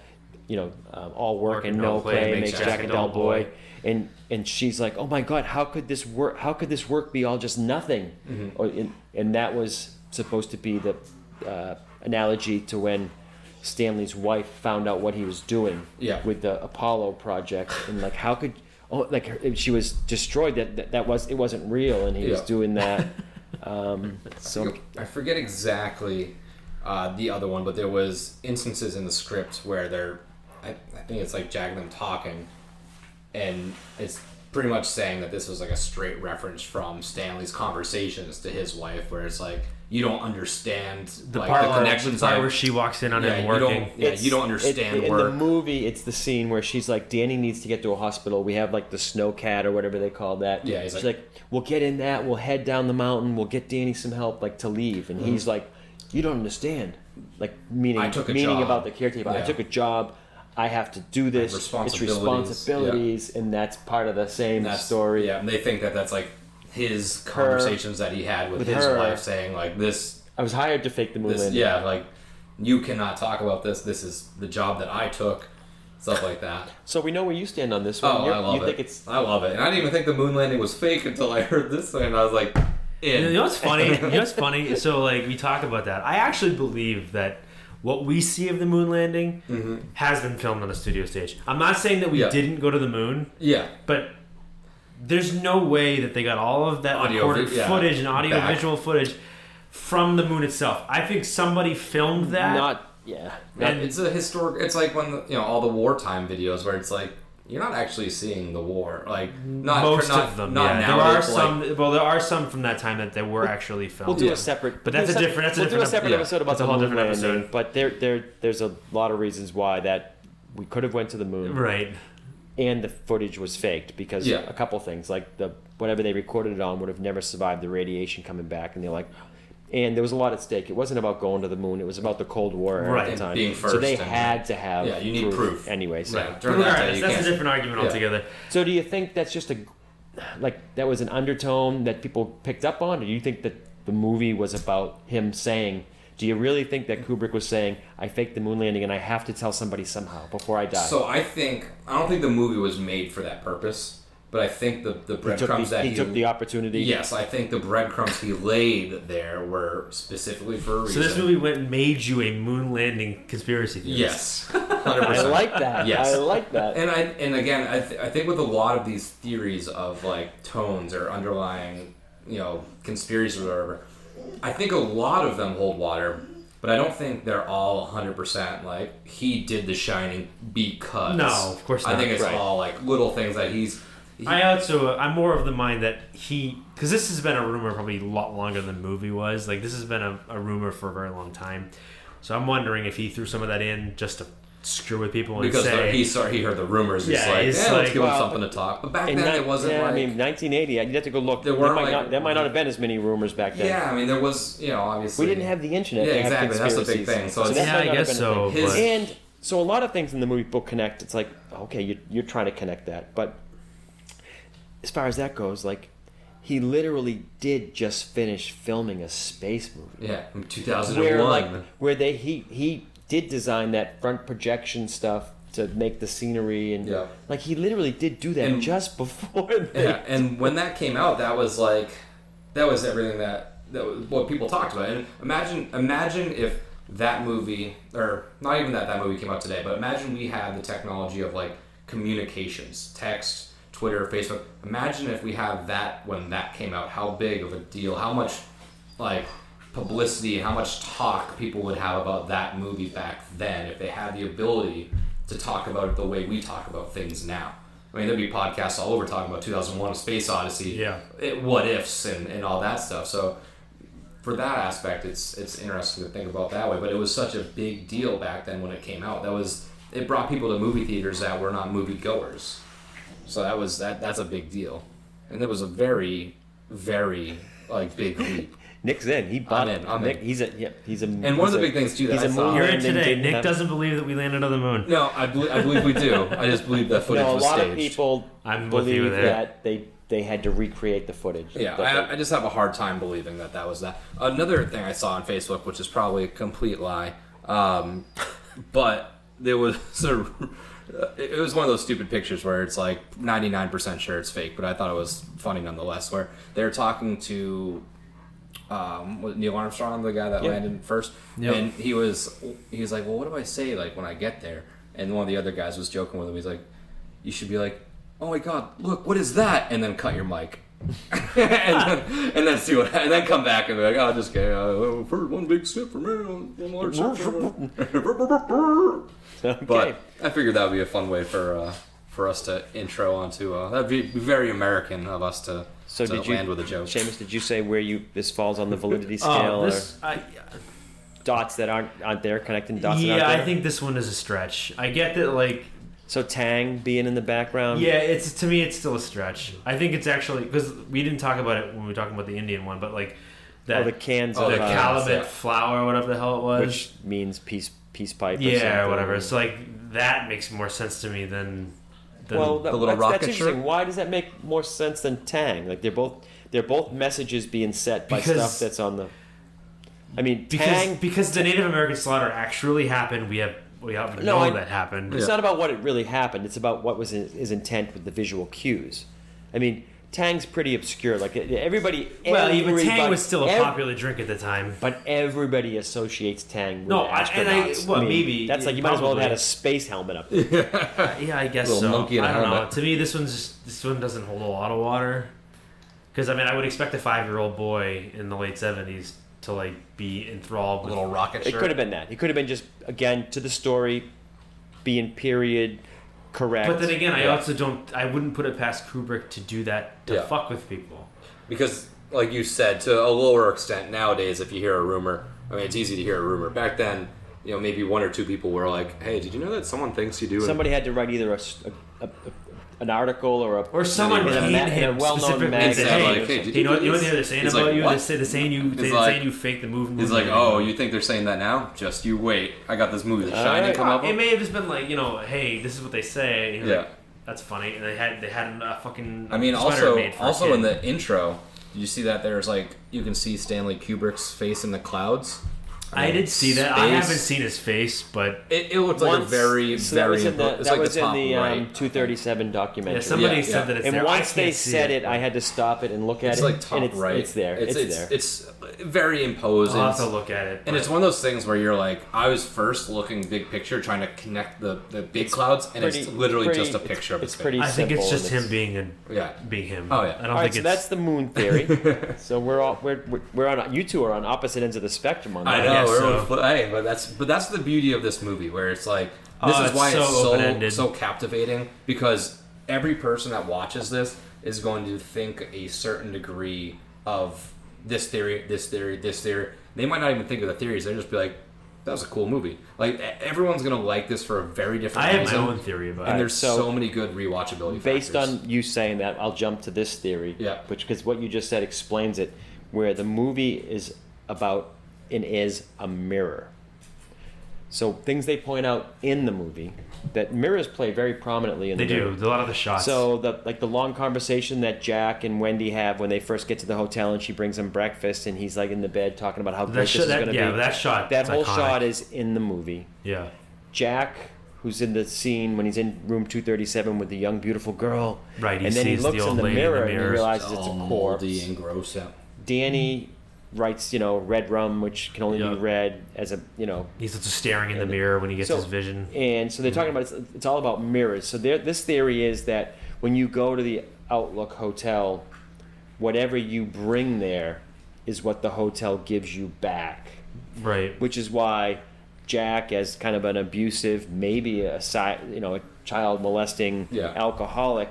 you know, um, all work, and no play, makes Jack, a dull boy. And and she's like, oh my god, how could this work? How could this work be all just nothing? Mm-hmm. Or, and, and that was supposed to be the uh, analogy to when Stanley's wife found out what he was doing Yeah. with the Apollo project, and like how could oh like she was destroyed that, that that was it wasn't real, and he was doing that. Um, so I forget exactly uh, the other one, but there was instances in the script where they're, I, I think it's like Jack and them talking, and it's pretty much saying that this was like a straight reference from Stanley's conversations to his wife, where it's like you don't understand The like part, the where, the part I- where she walks in on yeah, him you working. don't yeah you don't understand it, in the movie. It's the scene where she's like, Danny needs to get to a hospital. We have like the snow cat or whatever they call that. Yeah, he's she's like- like, we'll get in that. We'll head down the mountain. We'll get Danny some help, like to leave. And he's like, you don't understand. Like meaning Mm-hmm. I took a meaning job. about the caretaker. I took a job. I have to do this. It's responsibilities, responsibilities, and that's part of the same That's story. Yeah, and they think that that's like his conversations that he had with, with his her. wife, saying like this I was hired to fake the moon this landing. yeah like you cannot talk about this this is the job that i took stuff like that So we know where you stand on this one. oh You're- i love you it think it's i love it and i didn't even think the moon landing was fake until i heard this thing and i was like in You know what's funny? You know what's funny? So like we talk about that. I actually believe that what we see of the moon landing mm-hmm. has been filmed on a studio stage. I'm not saying that we Yeah. didn't go to the moon, yeah but there's no way that they got all of that Audio, recorded vi- yeah, footage and audio back. visual footage from the moon itself. I think somebody filmed that. not? Yeah. And- it's a historic it's like when the, you know all the wartime videos where it's like you're not actually seeing the war like not most not, of them, not yeah. now there are like- some. well, there are some from that time that they were actually filmed. We'll do Yeah. a separate, But we'll that's a different- that's we'll do a separate ep- episode about That's a the whole moon different landing. episode. But there, there, there's a lot of reasons why that we could have went to the moon, right. And the footage was faked because Yeah. a couple things like the whatever they recorded it on would have never survived the radiation coming back, and they're like. And there was a lot at stake. It wasn't about going to the moon. It was about the Cold War Right. at the time. being so they had to have Yeah, you need proof. anyway. So. right during that day Regardless, that's a can't different argument Yeah. altogether. So do you think that's just a like that was an undertone that people picked up on, or do you think that the movie was about him saying? Do you really think that Kubrick was saying, "I faked the moon landing and I have to tell somebody somehow before I die"? So I think I don't think the movie was made for that purpose, but I think the the he breadcrumbs the, that he took the opportunity. yes, I think the breadcrumbs he laid there were specifically for a reason. So this movie went and made you a moon landing conspiracy theorist. yes, 100%. I like that. Yes. I like that. And I and again, I, th- I think with a lot of these theories of like tones or underlying, you know, conspiracies or whatever, I think a lot of them hold water. But I don't think they're all 100% like he did The Shining because. No, of course not. I think it's Right. all like little things that he's. he- I also I'm more of the mind that he because this has been a rumor probably a lot longer than the movie was. Like this has been a, a rumor for a very long time. So I'm wondering if he threw some of that in just to screw with people and because say he saw he heard the rumors. He's Yeah, like, he's yeah, let's like, give him something to talk. But back And then that- it wasn't yeah, like. I mean, 1980. You'd have to go look. There There, weren't, might like- not, there might not have been as many rumors back then. yeah, I mean there was you know obviously We didn't have the internet. Yeah, to have exactly, that's the big thing. So it's- that Yeah, I guess so, thing. but- And so a lot of things in the movie book connect. It's like okay, you're, you're trying to connect that, but as far as that goes, like he literally did just finish filming a space movie yeah in 2001. where like where they he he did design that front projection stuff to make the scenery and Yeah. like he literally did do that And- just before they, Yeah, and when that came out, that was like, that was everything that that was what people talked about. And imagine, imagine if that movie, or not even that that movie came out today, but imagine we had the technology of like communications, text, Twitter, Facebook. Imagine if we had that when that came out. How big of a deal? How much like publicity? How much talk people would have about that movie back then if they had the ability to talk about it the way we talk about things now. I mean, there'd be podcasts all over talking about 2001: A Space Odyssey, Yeah. it, what ifs, and, and all that stuff. So, for that aspect, it's it's interesting to think about that way. But it was such a big deal back then when it came out. That was it brought people to movie theaters that were not movie goers. So that was that that's a big deal, and it was a very, very like big leap. Nick's in. He bought in, it. I'm Nick, in. he's a yeah. He's a. And one of the a- big things too that he's I a saw- moon You're in today. Nick have- doesn't believe that we landed on the moon. No, I, bel I believe we do. I just believe that footage No, a was lot staged. of people I'm with you believe there. that they they had to recreate the footage. Yeah, That I, I just have a hard time believing that that was that. Another thing I saw on Facebook, which is probably a complete lie, um, but there was a, it was one of those stupid pictures where it's like 99% sure it's fake, but I thought it was funny nonetheless. Where they're talking to um, was Neil Armstrong, the guy that Yep. landed first, Yep. and he was he was like, "Well, what do I say like when I get there?" And one of the other guys was joking with him. He's like, "You should be like." Oh my God! Look, what is that? And then cut your mic. and, then, and then see what, and then come back and be like, oh, just kidding. Uh, first one big sip for me, one large sip for. Okay. But I figured that would be a fun way for uh, for us to intro onto. Uh, that'd be very American of us to, so to did you, land with a joke. Seamus, did you say where you this falls on the validity Oh, scale this, I, or dots that aren't aren't there connecting dots? that yeah, aren't there? I think this one is a stretch. I get that, like, so. Tang being in the background. yeah, it's to me, it's still a stretch. I think it's actually because we didn't talk about it when we were talking about the Indian one, but like that Oh, the cans Oh, of the the uh, Calumet. Yeah. flour, whatever the hell it was. which means peace peace pipe. Or yeah, something. or whatever. So like that makes more sense to me than. Than well, that, the little that's, rocket that's interesting. shirt? Why does that make more sense than Tang? Like they're both they're both messages being set by Because- stuff that's on the. I mean, because Tang. because the Native American slaughter actually happened. We have we have No, know I- that happened. It's Yeah. not about what it really happened. It's about what was his, his intent with the visual cues. I mean, Tang's pretty obscure. Like everybody. Well, even Tang was still a ev- popular drink at the time. But everybody associates Tang with No, I- and I- astronauts. well, maybe, that's like you might as well have had a space helmet up. There. Uh, yeah, I guess Little so. monkey in a I don't know. To me, this one's just, this one doesn't hold a lot of water. Because I mean, I would expect a five-year-old boy in the late '70s to like be enthralled A with. little rocket It could have been that. It could have been just again to the story, being period correct. But then again, I also don't. I wouldn't put it past Kubrick to do that to Yeah. fuck with people. because like you said to a lower extent nowadays if you hear a rumor i mean it's easy to hear a rumor back then you know maybe one or two people were like hey did you know that someone thinks you do somebody had to write either a, s- a- a- an article or a Or someone in a paid ma- in a well-known magazine. said, Like, "Hey, hey, you you know, you know what they're saying He's about like, you? "What?" They say the saying you. They He's say like- saying you faked the movie. He's like, oh, you think they're saying that now? Just you wait. I got this movie, The Shining, Alright. come up. It may have just been like, you know, hey, this is what they say. And you're Yeah. like, that's funny. And they had they had a fucking. I mean, also, made for also in the intro, you see that there's like you can see Stanley Kubrick's face in the clouds? I mean, did see that. I haven't seen his face, but It, it looked like a very, so that very. was in the, that like was the in the right. um, 237 documentary. yeah, somebody Yeah, said yeah. that it's and there. I once they can't see said it, but- I had to stop it and look at It's it. like top and it's, right. It's there. It's, It's, there. It's very imposing. I'll have to look at it. And but- it's one of those things where you're like, I was first looking big picture, trying to connect the, the big clouds, and it's literally pretty- just a it's- picture of it's his pretty face. I think it's just and him being a Yeah. being him. Oh, yeah. I don't All right, think so it's. that's the moon theory. so we're all we're, we're, we're on you two are on opposite ends of the spectrum on that. I know, guess we're- so. we're- hey, but that's but that's the beauty of this movie, where it's like this Oh, is it's why so it's so so captivating because every person that watches this is going to think a certain degree of this theory, this theory, this theory. They might not even think of the theories; they'll just be like, "That was a cool movie." Like everyone's gonna like this for a very different I have reason. my own theory about and there's so- so, many good rewatchability Based factors. on you saying that, I'll jump to this theory. Yeah. Which because what you just said explains it, where the movie is about and is a mirror. So things they point out in the movie that mirrors play very prominently in They the do movie. a lot of the shots. So the like the long conversation that Jack and Wendy have when they first get to the hotel and she brings him breakfast and he's like in the bed talking about how that great this shot, is going to yeah, be. that shot. that is whole iconic. shot is in the movie. Yeah. Jack, who's in the scene when he's in room 237 with the young beautiful girl, Right, he and then he sees the looks old in the lady in the mirror and he realizes it's all a moldy corpse. and gross. Yeah. Danny writes, you know, red rum, which can only Yeah. be read as a, you know, He's just staring in the mirror when he gets So- his vision. and so they're talking about it's, it's all about mirrors. So there, this theory is that when you go to the Outlook Hotel, whatever you bring there is what the hotel gives you back, Right. which is why Jack, as kind of an abusive, maybe a you know a child molesting Yeah. alcoholic,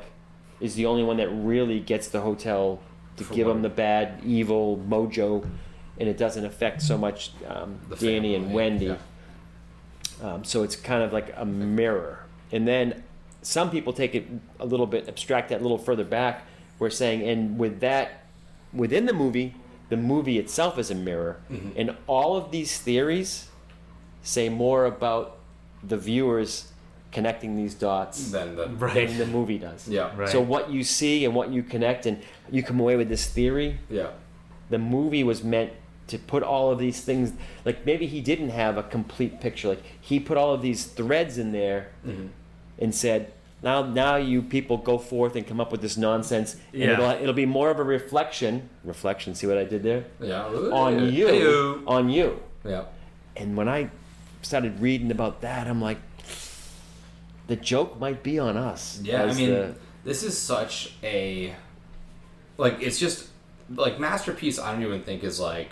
is the only one that really gets the hotel to For give what- him the bad, evil mojo, and it doesn't affect so much um, The Danny and family, Wendy. yeah. Um, so it's kind of like a mirror. And then some people take it a little bit, abstract that a little further back. We're saying, and with that, within the movie, the movie itself is a mirror. Mm-hmm. And all of these theories say more about the viewers connecting these dots Then the Right. than the movie does. yeah Right. So what you see and what you connect, and you come away with this theory yeah the movie was meant to put all of these things like maybe he didn't have a complete picture like he put all of these threads in there Mm-hmm. and said now now you people go forth and come up with this nonsense and Yeah. it'll, it'll be more of a reflection reflection see what i did there yeah on you Hey-o. on you yeah. and when i started reading about that i'm like the joke might be on us Yeah, I mean, the- this is such a like it's just like masterpiece. I don't even think is like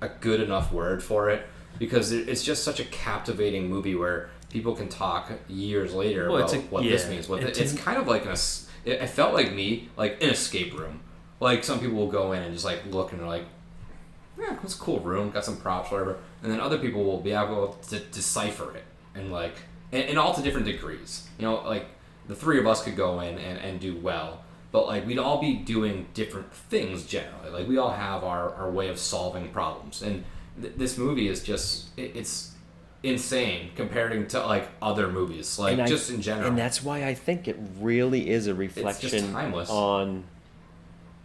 a good enough word for it because it's just such a captivating movie where people can talk years later Well, about a- what this means. What and the, it's kind of like an. It, it felt like me, like an escape room. Like some people will go in and just like look and they're like, yeah, it's a cool room, got some props, whatever. And then other people will be able to decipher it and like, and, and all to different degrees. You know, like the three of us could go in and, and do well, but like we'd all be doing different things generally. Like we all have our, our way of solving problems. And th- this movie is just, it, it's insane comparing to like other movies, like I- just in general. And that's why I think it really is a reflection timeless. on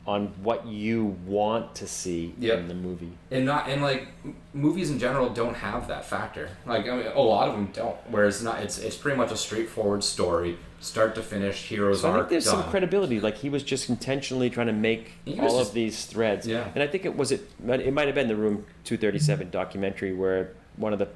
on what you want to see Yep. in the movie. and not and like movies in general don't have that factor. Like I mean, a lot of them don't. Whereas not, it's it's pretty much a straightforward story, start to finish, heroes So I arc think there's done. some credibility. Like he was just intentionally trying to make all just- of these threads. Yeah. And I think it was it. It might have been the Room 237 documentary where one of the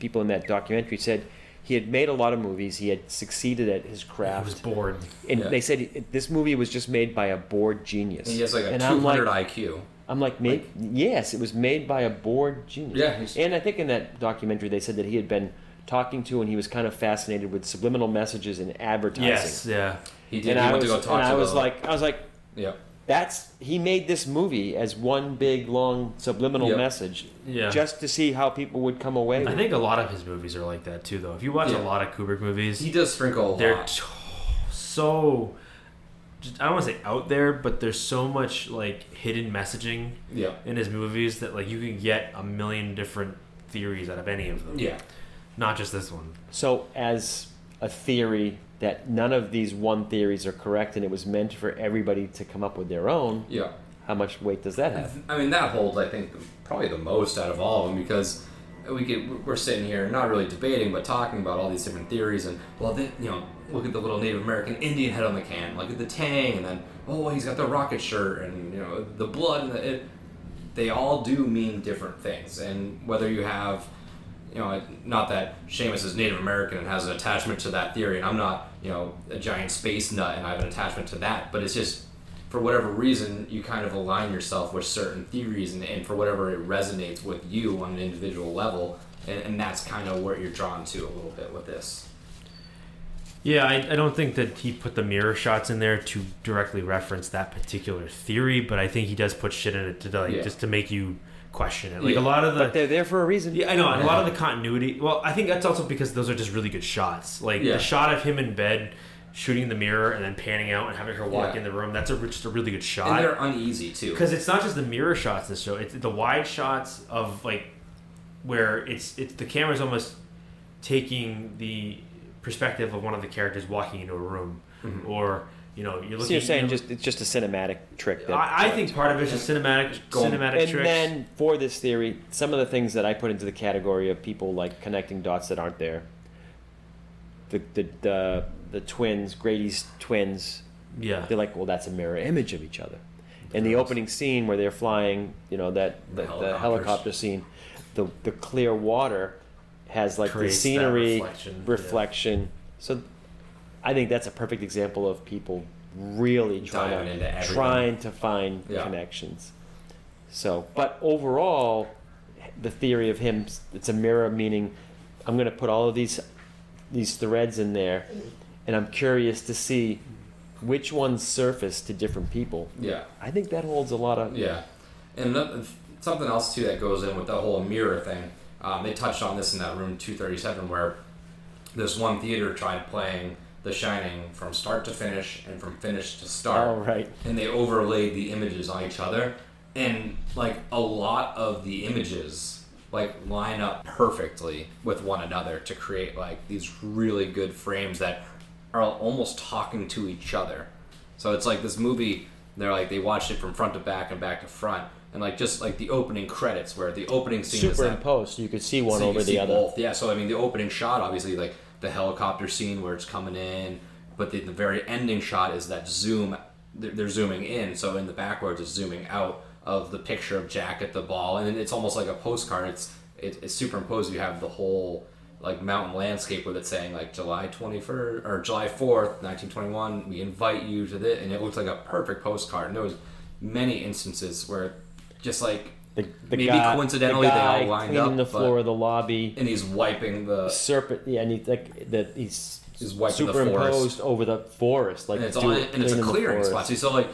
people in that documentary said he had made a lot of movies. He had succeeded at his I craft. was bored. and Yeah. they said this movie was just made by a bored genius. he has like a and two I'm like, IQ. I'm like, maybe, yes, it was made by a bored genius. Yeah, he's- And I think in that documentary they said that he had been talking to and he was kind of fascinated with subliminal messages in advertising. Yes, yeah. He did. And he I went was, to go talk and to I was the, like, I was like, yeah, that's he made this movie as one big long subliminal Yep. message, Yeah. just to see how people would come away. I with think a lot of his movies are like that too, though. If you watch Yeah. a lot of Kubrick movies, he does sprinkle a they're lot. t- so. Just, I don't want to say out there, but there's so much like hidden messaging yeah, in his movies that like you can get a million different theories out of any of them. yeah. Not just this one. So, as a theory that none of these one theories are correct and it was meant for everybody to come up with their own, Yeah. how much weight does that have? I mean, that holds, I think, probably the most out of all of them because we could, we're sitting here not really debating, but talking about all these different theories. And, well, then, you know, look at the little Native American Indian head on the can, look at the Tang, and then, oh, he's got the rocket shirt, and, you know, the blood, and the, it, they all do mean different things. And whether you have, you know, not that Seamus is Native American and has an attachment to that theory, and I'm not, you know, a giant space nut and I have an attachment to that, but it's just, for whatever reason, you kind of align yourself with certain theories, and, and for whatever it resonates with you on an individual level, and, and that's kind of where you're drawn to a little bit with this. Yeah, I, I don't think that he put the mirror shots in there to directly reference that particular theory, but I think he does put shit in it to like Yeah. just to make you question it. Like Yeah. a lot of the But they're there for a reason. Yeah, I know. And a lot of the continuity. Well, I think that's also because those are just really good shots. Like Yeah. the shot of him in bed, shooting the mirror, and then panning out and having her walk Yeah. in the room. That's a just a really good shot. And they're uneasy too. Because it's not just the mirror shots in the show. It's the wide shots of like where it's it's the camera's almost taking the perspective of one of the characters walking into a room, Mhm. or you know you're looking. So you're saying you know- just it's just a cinematic trick. That, I, I think part of it's just cinematic cinematic and then for this theory, some of the things that I put into the category of people like connecting dots that aren't there. The the the, the twins, Grady's twins, yeah, they're like, well, that's a mirror image of each other. In the opening scene where they're flying, you know that The the, the helicopter scene, the the clear water has like the Creates scenery reflection, reflection. yeah. So, I think that's a perfect example of people really trying to trying to find Yeah. connections. So, but overall, the theory of him, it's a mirror, meaning I'm going to put all of these these threads in there, and I'm curious to see which ones surface to different people. yeah. I think that holds a lot of. Yeah, and another- something else too that goes in with the whole mirror thing. Um, they touched on this in that room 237 where this one theater tried playing The Shining from start to finish and from finish to start, Oh right. and they overlaid the images on each other, and like a lot of the images like line up perfectly with one another to create like these really good frames that are almost talking to each other. So it's like this movie. They're like they watched it from front to back and back to front, and like just like the opening credits where the opening scene is that Superimposed, you could see one so over the other. Both. Yeah, so I mean, the opening shot, obviously, like the helicopter scene where it's coming in, but the, the very ending shot is that zoom. They're, they're zooming in, so in the backwards, it's zooming out of the picture of Jack at the ball, and it's almost like a postcard. It's it, it's superimposed. You have the whole like mountain landscape with it saying like July 21st or July 4th, 1921. We invite you to this, and it looked like a perfect postcard. And there was many instances where just like The, the maybe guy, coincidentally the they guy all lined cleaning up, the floor but- of the lobby. and he's wiping the serpent yeah and he like that he's He's wiping the superimposed over the forest like and it's do- all and it's a clearing spot. See, so like,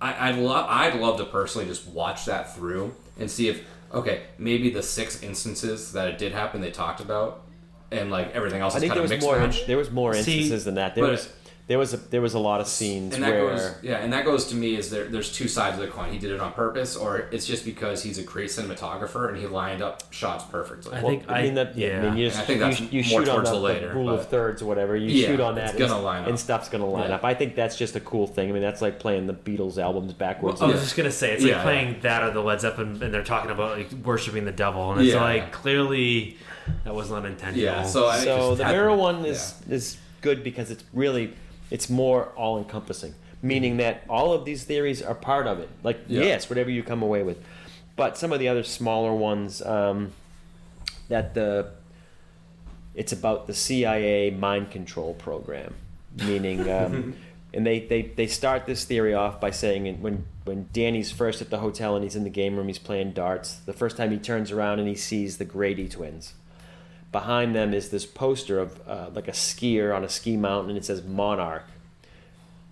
I, I'd love I'd love to personally just watch that through and see if okay maybe the six instances that it did happen they talked about and like everything else I is think kind there of was mixed more match. there was more See, instances than that there but- was there was a there was a lot of scenes And that where goes, yeah, and that goes to me is there. There's two sides of the coin. He did it on purpose, or it's just because he's a great cinematographer and he lined up shots perfectly. I well, think I mean I- that yeah, I mean you, And I just, think that's you, you more shoot on towards the, the later, rule of thirds or whatever you Yeah, shoot on it's that gonna and, line up. and stuff's gonna line Yeah. up I think that's just a cool thing I mean that's like playing the Beatles albums backwards I was just gonna say it's Yeah, like playing that or the Led Zeppelin, and they're talking about like worshiping the devil, and it's Yeah. like clearly that was not intentional. yeah, so I so the mirror one is is good because it's really it's more all encompassing meaning that all of these theories are part of it. Like Yeah. yes whatever you come away with. But some of the other smaller ones um, that the it's about the CIA mind control program meaning um, and they, they, they start this theory off by saying when when Danny's first at the hotel and he's in the game room he's playing darts the first time he turns around and he sees the Grady twins behind them is this poster of uh, like a skier on a ski mountain and it says monarch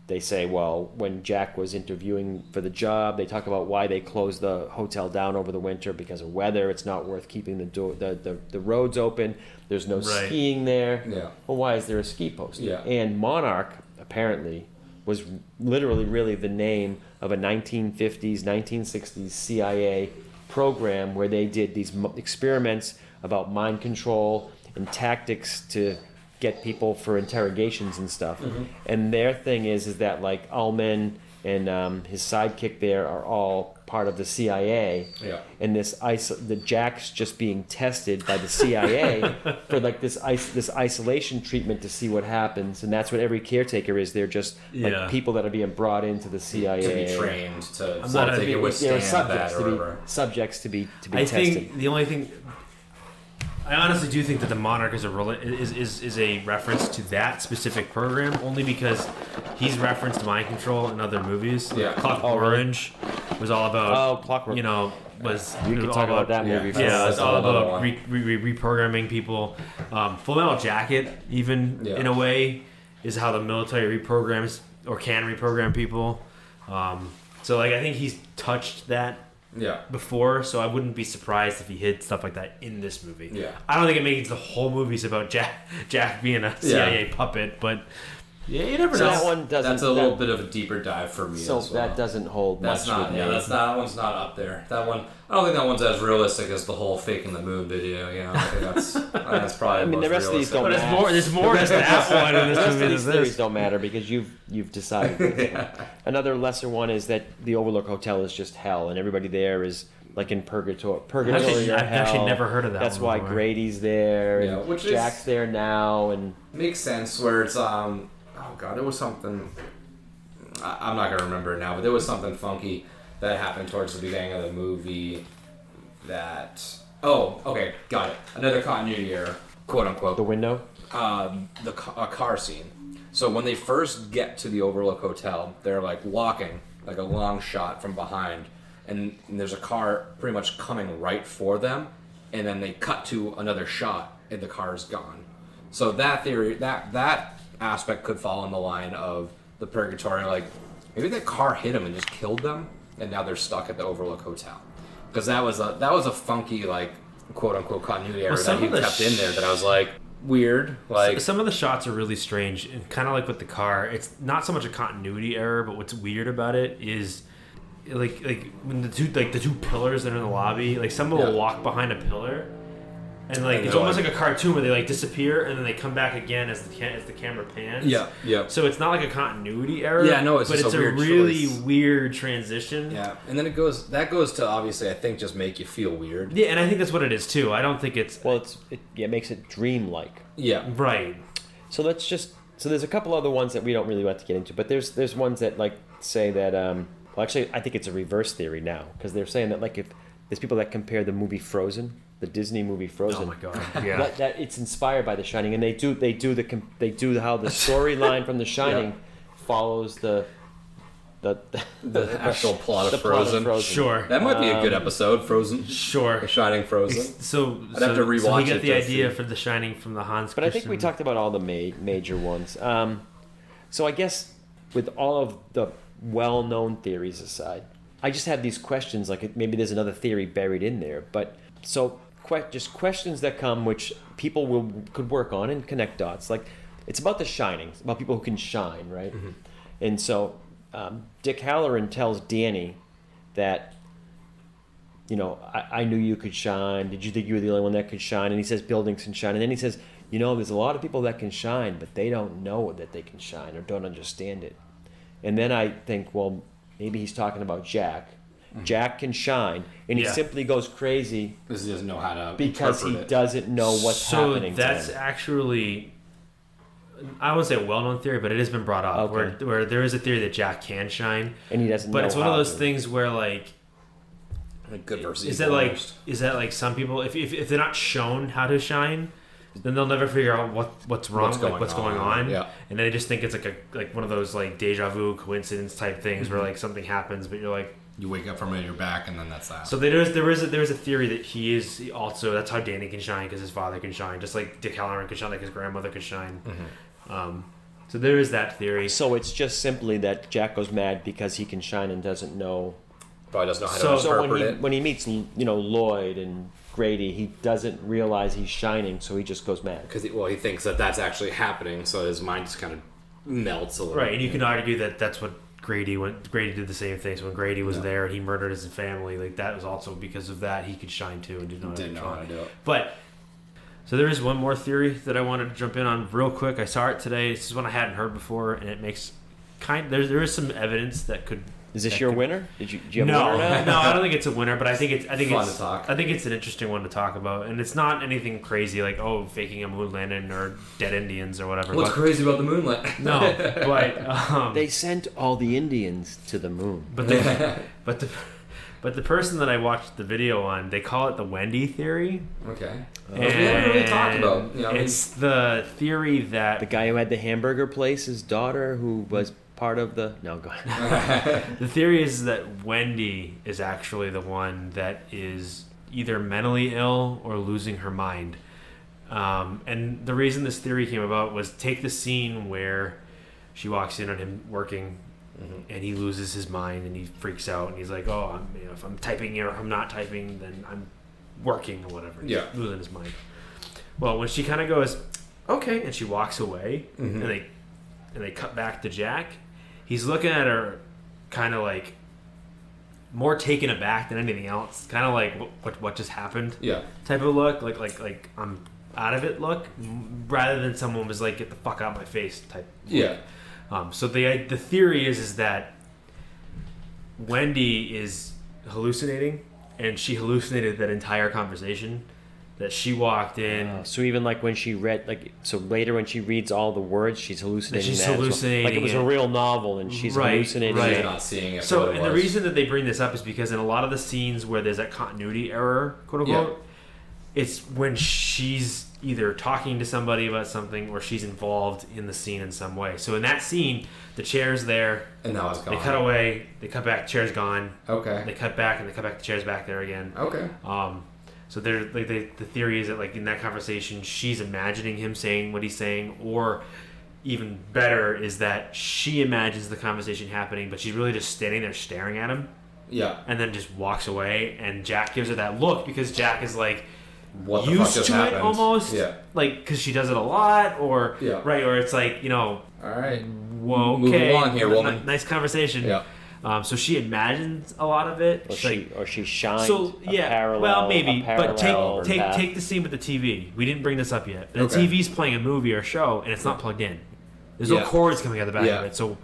they say well when jack was interviewing for the job they talk about why they closed the hotel down over the winter because of weather it's not worth keeping the door the, the, the roads open there's no Right. skiing there Yeah. well why is there a ski poster Yeah. and monarch apparently was literally really the name of a 1950s 1960s cia program where they did these experiments about mind control and tactics to get people for interrogations and stuff. And their thing is is that like Ullman and um, his sidekick there are all part of the CIA Yeah. and this ice the Jack's just being tested by the CIA for like this ice this isolation treatment to see what happens. And that's what every caretaker is. They're just like Yeah. people that are being brought into the CIA to be trained to so not they They're withstand subjects that to or be subjects to be to be I tested. think the only thing I honestly do think that the Monarch is a rela- is, is is a reference to that specific program only because he's referenced mind control in other movies. Yeah. Clockwork Oh, really? Orange was all about Oh, Clockwork. you know was you was can all talk about that yeah. movie for Yeah, it's all about re- re- re- reprogramming people. Um, Full Metal Jacket, even Yeah. in a way, is how the military reprograms or can reprogram people. Um, so, like, I think he's touched that Yeah. before, so I wouldn't be surprised if he hid stuff like that in this movie. Yeah. I don't think it makes the whole movie's about Jack Jack being a CIA puppet, but yeah, you never so know. that one doesn't That's a little that- bit of a deeper dive for me. so as well. that doesn't hold That's much not. with Yeah, me. that's that one's not up there. That one. I don't think that one's as realistic as the whole faking the moon video. You know, I think that's I think that's probably. I mean, the most rest of these realistic. don't but it's matter. more. There's more to that one in the this rest movie of than these theories don't matter because you've you've decided. Another lesser one is that the Overlook Hotel is just hell, and everybody there is like in purgatory. Purgatory Actually, or I've actually never heard of that That's one why before. Grady's there, and Yeah, which is- Jack's there now, and makes sense where it's um oh god it was something I, i'm not gonna remember it now but there was something funky that happened towards the beginning of the movie that oh okay got it another continuity error quote unquote the window. um, the a car scene. So when they first get to the Overlook Hotel, they're like walking, like a long shot from behind, and, and there's a car pretty much coming right for them, and then they cut to another shot, and the car's gone. So that theory, that that aspect could fall in the line of the purgatory, like maybe that car hit them and just killed them, and now they're stuck at the Overlook Hotel. Because that was a that was a funky like quote unquote continuity error some that he kept in there that I was like weird. Like some of the shots are really strange and kind of like with the car it's not so much a continuity error but what's weird about it is like like when the two like the two pillars that are in the lobby like someone Yeah. will walk behind a pillar and like And it's almost like- like, a cartoon where they like disappear and then they come back again as the ca- as the camera pans Yeah, yeah. so it's not like a continuity error Yeah, no, it's but just it's a a, weird really choice. weird transition Yeah, and then it goes. That goes to obviously, I think, just make you feel weird. yeah and I think that's what it is too I don't think it's Well, it's it, yeah, it makes it dreamlike. Yeah, right So let's just so there's a couple other ones that we don't really want to get into, but there's there's ones that like say that um well actually I think it's a reverse theory now because they're saying that like if there's people that compare the movie Frozen, the Disney movie Frozen. Oh my god. Yeah. That, that it's inspired by The Shining, and they do they do the they do how the storyline from The Shining follows the the The actual plot of the plot Frozen. Sure. That might be a good Um, episode, Frozen. Sure. The Shining Frozen. So, I'd so, have to so rewatch we get it the idea see. for The Shining from the Hans. But I think we talked about all the ma- major ones. Um, so I guess with all of the well-known theories aside, I just have these questions. Like maybe there's another theory buried in there. But so que- just questions that come, which people will could work on and connect dots. Like it's about the shining, it's about people who can shine, right? And so um, Dick Hallorann tells Danny that you know, I, I knew you could shine. Did you think you were the only one that could shine? And he says buildings can shine. And then he says, you know, there's a lot of people that can shine, but they don't know that they can shine or don't understand it. And then I think, well, maybe he's talking about Jack. Jack can shine, and he Yeah. simply goes crazy Because he doesn't know how to because he it. doesn't know what's so happening. So that's to him. actually I wouldn't say a well-known theory, but it has been brought up Okay. where where there is a theory that Jack can shine, and he doesn't. but know it's one of those to. things where like Like good versus is evil that like is that like some people if, if, if they're not shown how to shine then they'll never figure out what what's wrong What's like going what's going on, on yeah. and they just think it's like a like one of those like deja vu coincidence type things Mm-hmm. where like something happens but you're like you wake up from it, you're back, and then that's that. so there is there is a, there is a theory that he is also that's how Danny can shine because his father can shine just like Dick Hallorann can shine like his grandmother could shine Mm-hmm. um, so there is that theory So it's just simply that Jack goes mad because he can shine and doesn't know Probably doesn't know how So- to So interpret when he it. when he meets you know Lloyd and Grady, he doesn't realize he's shining, so he just goes mad. Because well, he thinks that that's actually happening, so his mind just kind of melts a little. Right, and you can argue that that's what Grady went. Grady did the same thing. So when Grady was Yeah. there and he murdered his family, like that was also because of that he could shine too and didn't know to Didn't know how to do it. But so there is one more theory that I wanted to jump in on real quick. I saw it today. This is one I hadn't heard before, and it makes kind. There there is some evidence that could. Is this your winner? Did you, do you have no, a winner now? no, I don't think it's a winner, but I think it's I think Fun it's to talk. I think it's an interesting one to talk about, and it's not anything crazy like oh faking a moon landing or dead Indians or whatever. What's but, crazy about the moonlight? no, but um, They sent all the Indians to the moon. But the but the but the person that I watched the video on, they call it the Wendy theory. okay. and we haven't really talked about. You know, it's the theory that The guy who had the hamburger place, his daughter, who was part of the no, go ahead. the theory is that Wendy is actually the one that is either mentally ill or losing her mind. Um, and the reason this theory came about was take the scene where she walks in on him working and he loses his mind and he freaks out and he's like, "Oh, I'm, you know, if I'm typing or I'm not typing, then I'm working or whatever." He's Yeah. losing his mind. Well, when she kind of goes, "Okay," and she walks away, Mhm. and they and they cut back to Jack, he's looking at her, kind of like more taken aback than anything else, kind of like what, what what just happened yeah. type of look, like like like I'm out of it look, rather than someone was like, "Get the fuck out of my face" type. Yeah. Um, so the the theory is is that Wendy is hallucinating, and she hallucinated that entire conversation. That she walked in. Uh, so even like when she read, like so later when she reads all the words, she's hallucinating. She's that as well. hallucinating like it was a real novel, and she's Right, hallucinating. right. She's not seeing it. so, it and the reason that they bring this up is because in a lot of the scenes where there's that continuity error, quote unquote, it's when she's either talking to somebody about something or she's involved in the scene in some way. So in that scene, the chair's there. and now it's gone. They cut away. They cut back. Chair's gone. Okay. They cut back and they cut back. The chair's back there again. Okay. Um, so there, like they, the theory is that like in that conversation, she's imagining him saying what he's saying, or even better is that she imagines the conversation happening, but she's really just standing there staring at him, Yeah. and then just walks away. And Jack gives her that look because Jack is like What the fuck used just to happened? it almost, Yeah. like because she does it a lot, or Yeah. right, or it's like you know, All right. whoa, okay, along here, n- nice conversation. Yeah. Um, so she imagines a lot of it. Or She's like, she, or she shines. so a yeah, parallel, well a maybe, but take take path. take the scene with the TV. We didn't bring this up yet. The Okay. TV's playing a movie or show, and it's not plugged in. There's no cords coming out the back Yeah. of it. So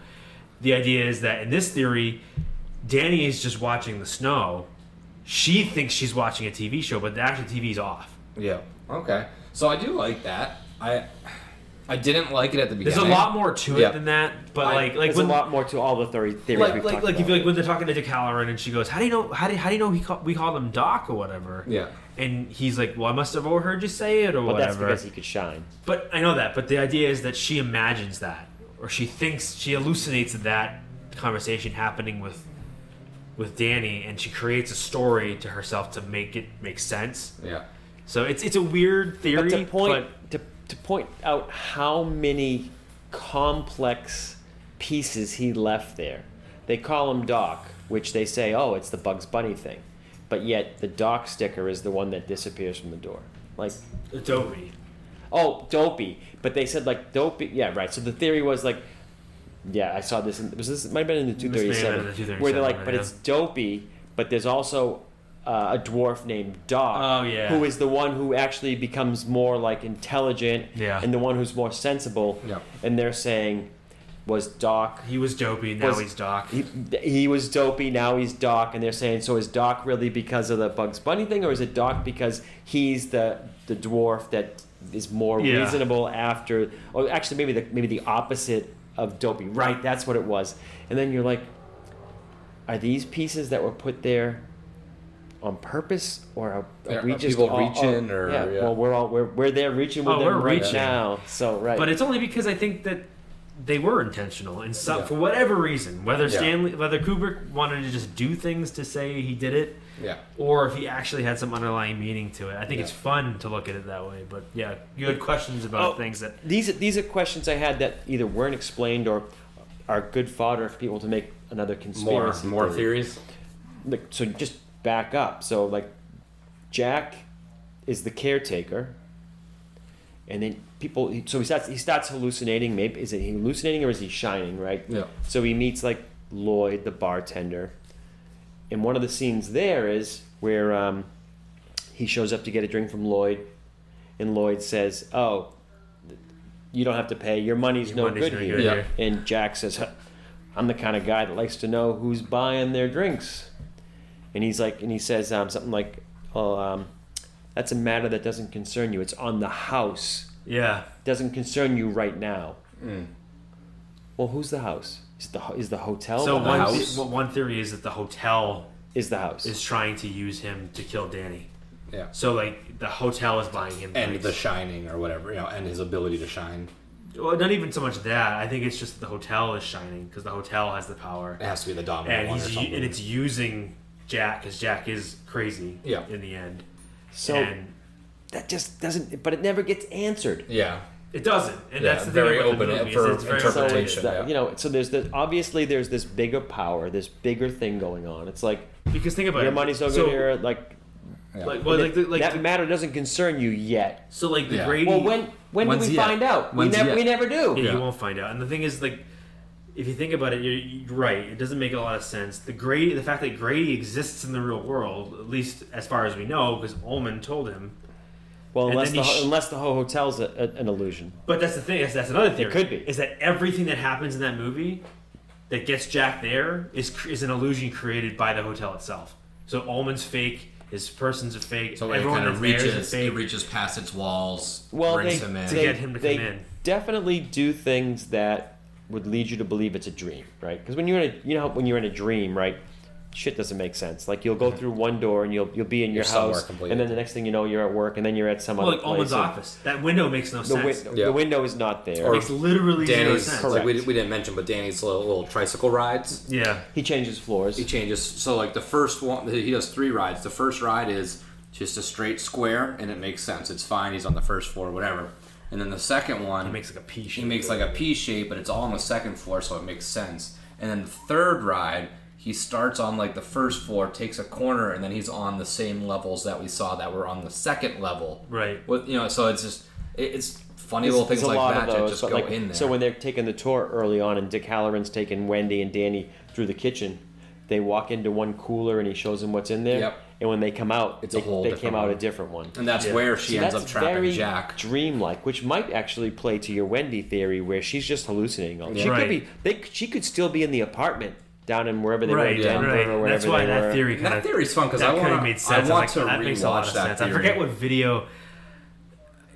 the idea is that in this theory, Danny is just watching the snow. She thinks she's watching a TV show, but the actual TV's off. Yeah. Okay. So I do like that. I I didn't like it at the beginning. There's a lot more to it Yeah. than that, but I- like like There's when, a lot more to all the theory, theories like we've like, talked like if about. you like when they're talking to Dick Hallorann and she goes, "How do you know? How do, how do you know he call, we call him Doc or whatever?" Yeah. And he's like, "Well, I must have overheard you say it or but that's whatever." because he could shine. But I know that. But the idea is that she imagines that, or she thinks she hallucinates that conversation happening with with Danny, and she creates a story to herself to make it make sense. Yeah. So it's it's a weird theory. But to point but- to, to point out how many complex pieces he left there. They call him Doc, which they say, oh, it's the Bugs Bunny thing, but yet the Doc sticker is the one that disappears from the door. Like, Adobe. oh, Dopey, but they said like Dopey. Yeah, right. So the theory was like, yeah, I saw this. In, was this it might have been in the two thirty have been in seven, where they're like, but it's Dopey, but there's also. Uh, a dwarf named Doc, Oh, yeah. who is the one who actually becomes more like intelligent, Yeah. and the one who's more sensible. Yeah. And they're saying, was Doc He was dopey. Now Was- he's Doc. he, he was dopey, now he's Doc, and they're saying, so is Doc really because of the Bugs Bunny thing, or is it Doc because he's the the dwarf that is more Yeah. reasonable after? Or actually, maybe the maybe the opposite of dopey. Right, that's what it was. And then you're like, are these pieces that were put there? On purpose, or are, are we are just people all- reaching, or- yeah, yeah. Well, we're all we're, we're there reaching with Oh, them we're right reaching. now. So right, But it's only because I think that they were intentional and so, Yeah. for whatever reason, whether Yeah. Stanley, whether Kubrick wanted to just do things to say he did it, Yeah. or if he actually had some underlying meaning to it. I think Yeah. it's fun to look at it that way. But yeah, you had questions about Oh. things that these these are questions I had that either weren't explained or are good fodder for people to make another More conspiracy. more theory. theories. Like, so just back up. So like, Jack is the caretaker, and then people. So he starts he starts hallucinating. Maybe is it hallucinating or is he shining? Right. Yeah. So he meets like Lloyd, the bartender, and one of the scenes there is where um, he shows up to get a drink from Lloyd, and Lloyd says, "Oh, you don't have to pay. Your money's Your no money's good no here." good Yeah. And Jack says, "I'm the kind of guy that likes to know who's buying their drinks," and he's like, and he says um, something like, "Oh, um, that's a matter that doesn't concern you. It's on the house. yeah. doesn't concern you right now." Mm. Well, who's the house? Is the is the hotel? so the one, house? house? the- one theory is that the hotel is the house. is trying to use him to kill Danny. Yeah. So like the hotel is buying him And drinks. the shining or whatever, you know, and his ability to shine. well, not even so much that. I think it's just the hotel is shining because the hotel has the power. It has to be the dominant and one or he's something. and it's using Jack because Jack is crazy. Yeah. In the end, so and that just doesn't. But it never gets answered. yeah. it doesn't. And Yeah, that's the very thing about open uh, the movie, is for it's very So interpretation. it's yeah. you know, so there's this obviously there's this bigger power, this bigger thing going on. It's like Because think about your it. money's no good so, here. Like, Yeah. Like, well, like, the, like that the- matter doesn't concern you yet. so like the Yeah. Grady. Well, when when do we yet? find out? We never yet? we never do. Yeah, Yeah. you won't find out. And the thing is, like, if you think about it, you're, you're right. It doesn't make a lot of sense. The Grady, the fact that Grady exists in the real world, at least as far as we know, because Ullman told him. Well, And unless the sh- unless the whole hotel's a, a, an illusion. But that's the thing. That's, that's another theory. could be. Is that everything that happens in that movie that gets Jack there is is an illusion created by the hotel itself. So Ullman's fake. His person's a fake. So it everyone kind of that's there is a reaches, fake. it reaches past its walls, Well, they, him in. To they, get him to they come in. definitely do things that would lead you to believe it's a dream, right? Because when you're in a, you know, when you're in a dream, right? Shit doesn't make sense. Like you'll go through one door and you'll you'll be in your Mm-hmm. You're somewhere house, completely. and then the next thing you know, you're at work, and then you're at some well, other like place. Ullman's and office. That window makes no The, sense. win- Yeah. the window is not there. it makes literally zero Danny's, sense. like we, Correct. we didn't mention, but Danny's little, little tricycle rides. Yeah. he changes floors. He changes. So like the first one, he does three rides. The first ride is just a straight square, and it makes sense. It's fine. He's on the first floor, whatever. And then the second one, He makes like a P shape. he makes like a P shape, but it's all on the second floor, so it makes sense. And then the third ride, he starts on like the first floor, takes a corner, and then he's on the same levels that we saw that were on the second level. Right. With you know, so it's just it, it's funny There's- little things like that of that those, just go like, in there. So when they're taking the tour early on, and Dick Hallorann's taking Wendy and Danny through the kitchen, they walk into one cooler and he shows them what's in there. Yep. And when they come out, It's a they, whole they different came out one. a different one. and that's Yeah. where she So ends up trapping very Jack. dreamlike, which might actually play to your Wendy theory, where she's just hallucinating. all She Right. could be. They, she could still be in the apartment down in wherever they Right, were, Denver right. or wherever That's why they that were. theory kind that of theory's fun because that I kind want of made sense. I want was to like, that makes a lot rewatch of that sense. I forget what video.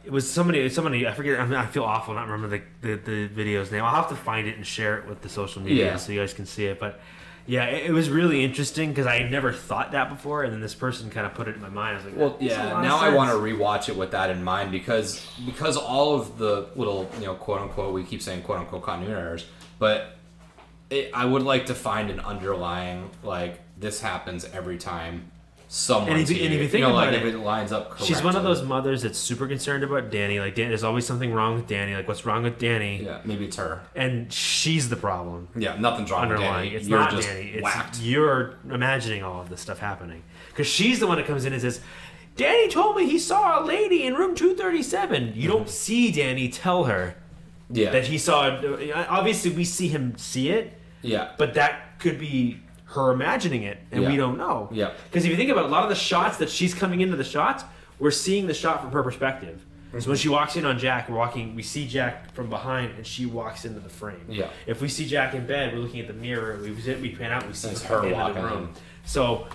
it was somebody. Somebody. I forget. I, mean, I feel awful not remember the, the the video's name. I'll have to find it and share it with the social media Yeah. so you guys can see it. But yeah, it, it was really interesting because I had never thought that before, and then this person kind of put it in my mind. I was like, Well, that makes a yeah. Now I want to rewatch it with that in mind because because all of the little you know quote unquote we keep saying quote unquote continuity errors, but it, I would like to find an underlying like this happens every time someone. And if you- and if you think know, about like it, if it lines up correctly. She's one of those mothers that's super concerned about Danny. Like, Dan, there's always something wrong with Danny. Like, what's wrong with Danny? Yeah, maybe it's her. And she's the problem. Yeah, nothing's wrong with underlying. Danny. It's You're not just Danny. It's whacked. you're imagining all of this stuff happening because she's the one that comes in and says, "Danny told me he saw a lady in room 237." You don't mm-hmm. see Danny tell her Yeah, that he saw. Obviously, we see him see it, yeah, but that could be her imagining it, and we don't know. Yeah. Because if you think about it, a lot of the shots that she's coming into the shots, we're seeing the shot from her perspective. So when she walks in on Jack, we're walking. We see Jack from behind, and she walks into the frame. Yeah. If we see Jack in bed, we're looking at the mirror. We we pan out, we see It's her her into walking the room. in. So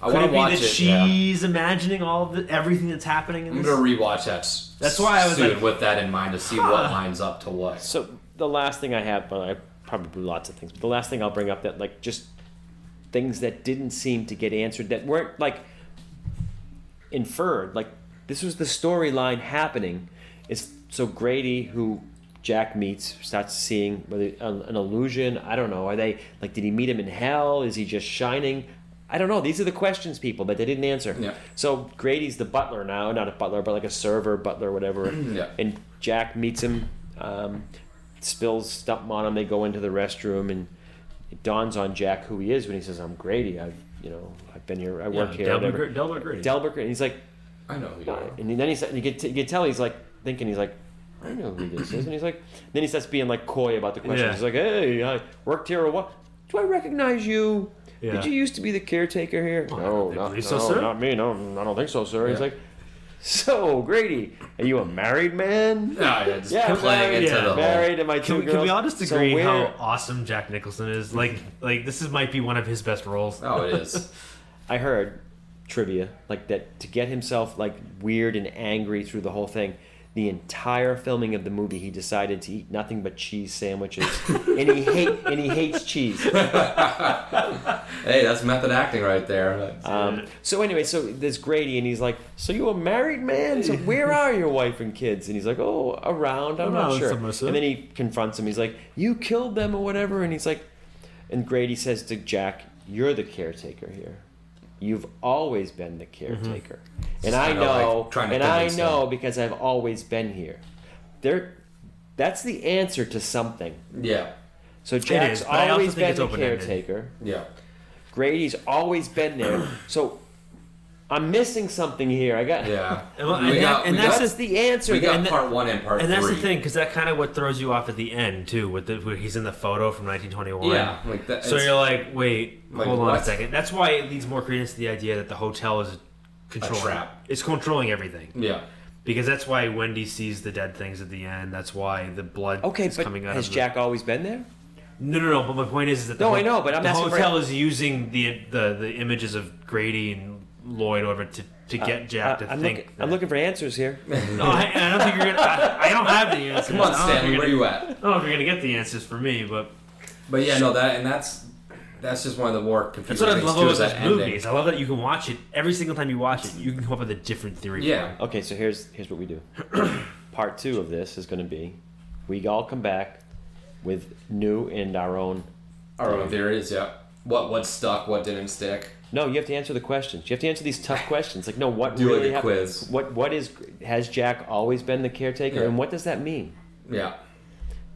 I could want it to be watch that it. yeah. she's imagining all of the, everything that's happening in I'm this? gonna rewatch that. That's why I was soon like, with that in mind to see huh. what lines up to what. So the last thing I have, but I probably lots of things, but the last thing I'll bring up that like just things that didn't seem to get answered that weren't like inferred. Like this was the storyline happening. Is so Grady who Jack meets starts seeing whether an, an illusion. I don't know. Are they like? Did he meet him in hell? Is he just shining? I don't know. These are the questions, people, that they didn't answer. Yeah. So Grady's the butler now, not a butler, but like a server, butler, whatever. Yeah. And Jack meets him, um, spills something on him. They go into the restroom, and it dawns on Jack who he is when he says, "I'm Grady. I've you know I've been here. I work yeah, here." Delbert. Gr- Delbert Grady. Delbert Grady. And he's like, I know who you are. and then he's you can t- you can tell he's like thinking he's like. I know who this is, and he's like. Then he starts being like coy about the questions. Yeah. He's like, "Hey, I worked here or what? Do I recognize you? Yeah. Did you used to be the caretaker here? Well, no, don't no, so, sir." not me. No, I don't think so, sir. He's like, so Grady, are you a married man? Yeah, yeah, just Yeah, playing married, into yeah, the whole. married, and my two Can, we- girls. can we all just So agree how awesome Jack Nicholson is? Like, like this is might be one of his best roles. Oh, it is. I heard trivia like that to get himself like weird and angry through the whole thing. The entire filming of the movie, he decided to eat nothing but cheese sandwiches, and he hate and he hates cheese. hey, that's method acting right there. Um, so anyway, so this Grady, and he's like, "So you a married man? So where are your wife and kids?" And he's like, "Oh, around. I'm not sure." somewhere, sir. And then he confronts him. He's like, "You killed them or whatever," and he's like, and Grady says to Jack, "You're the caretaker here." You've always been the caretaker, and I kinda like know, and I know them. because I've always been here. There, that's the answer to something. yeah, So Jack's is, always been the open-ended. caretaker. yeah. Grady's always been there. So I'm missing something here. I got. Yeah. And well, we and got, that- and that's got, That's the answer. we got and part one and part And that's three. the thing, because that kind of what throws you off at the end too, with the where he's in the photo from 1921. Yeah, like that. So you're like, wait, Like, hold on a second. That's why it leads more credence to the idea that the hotel is controlling. trap. It's controlling everything yeah. because that's why Wendy sees the dead things at the end. That's why the blood Okay, is but coming out. has of the- Jack always been there? No, no, no. But my point is, is that the No, ho- I know, but I'm the asking for- hotel is using the the the images of Grady and Lloyd over to to get Jack to Uh, I'm think. Looking, I'm looking for answers here. No, I, I don't think you're gonna. I, I don't have the answers. Come on, I don't know if Stanley, you're where gonna- you at? I don't know if you're gonna get the answers for me, but But yeah, no, that and that's that's just one of the more that's what I love about is those that ending. movies. I love that you can watch it every single time you watch it. You can come up with a different theory. Yeah. it. Okay, so here's here's what we do. Part two of this is going to be, we all come back with new and our own. Our own theories. Yeah. What what stuck? What didn't stick? No, you have to answer the questions. You have to answer these tough questions. Like, no, what Do really a happened? quiz. What what is has Jack always been the caretaker, Yeah. and what does that mean? Yeah.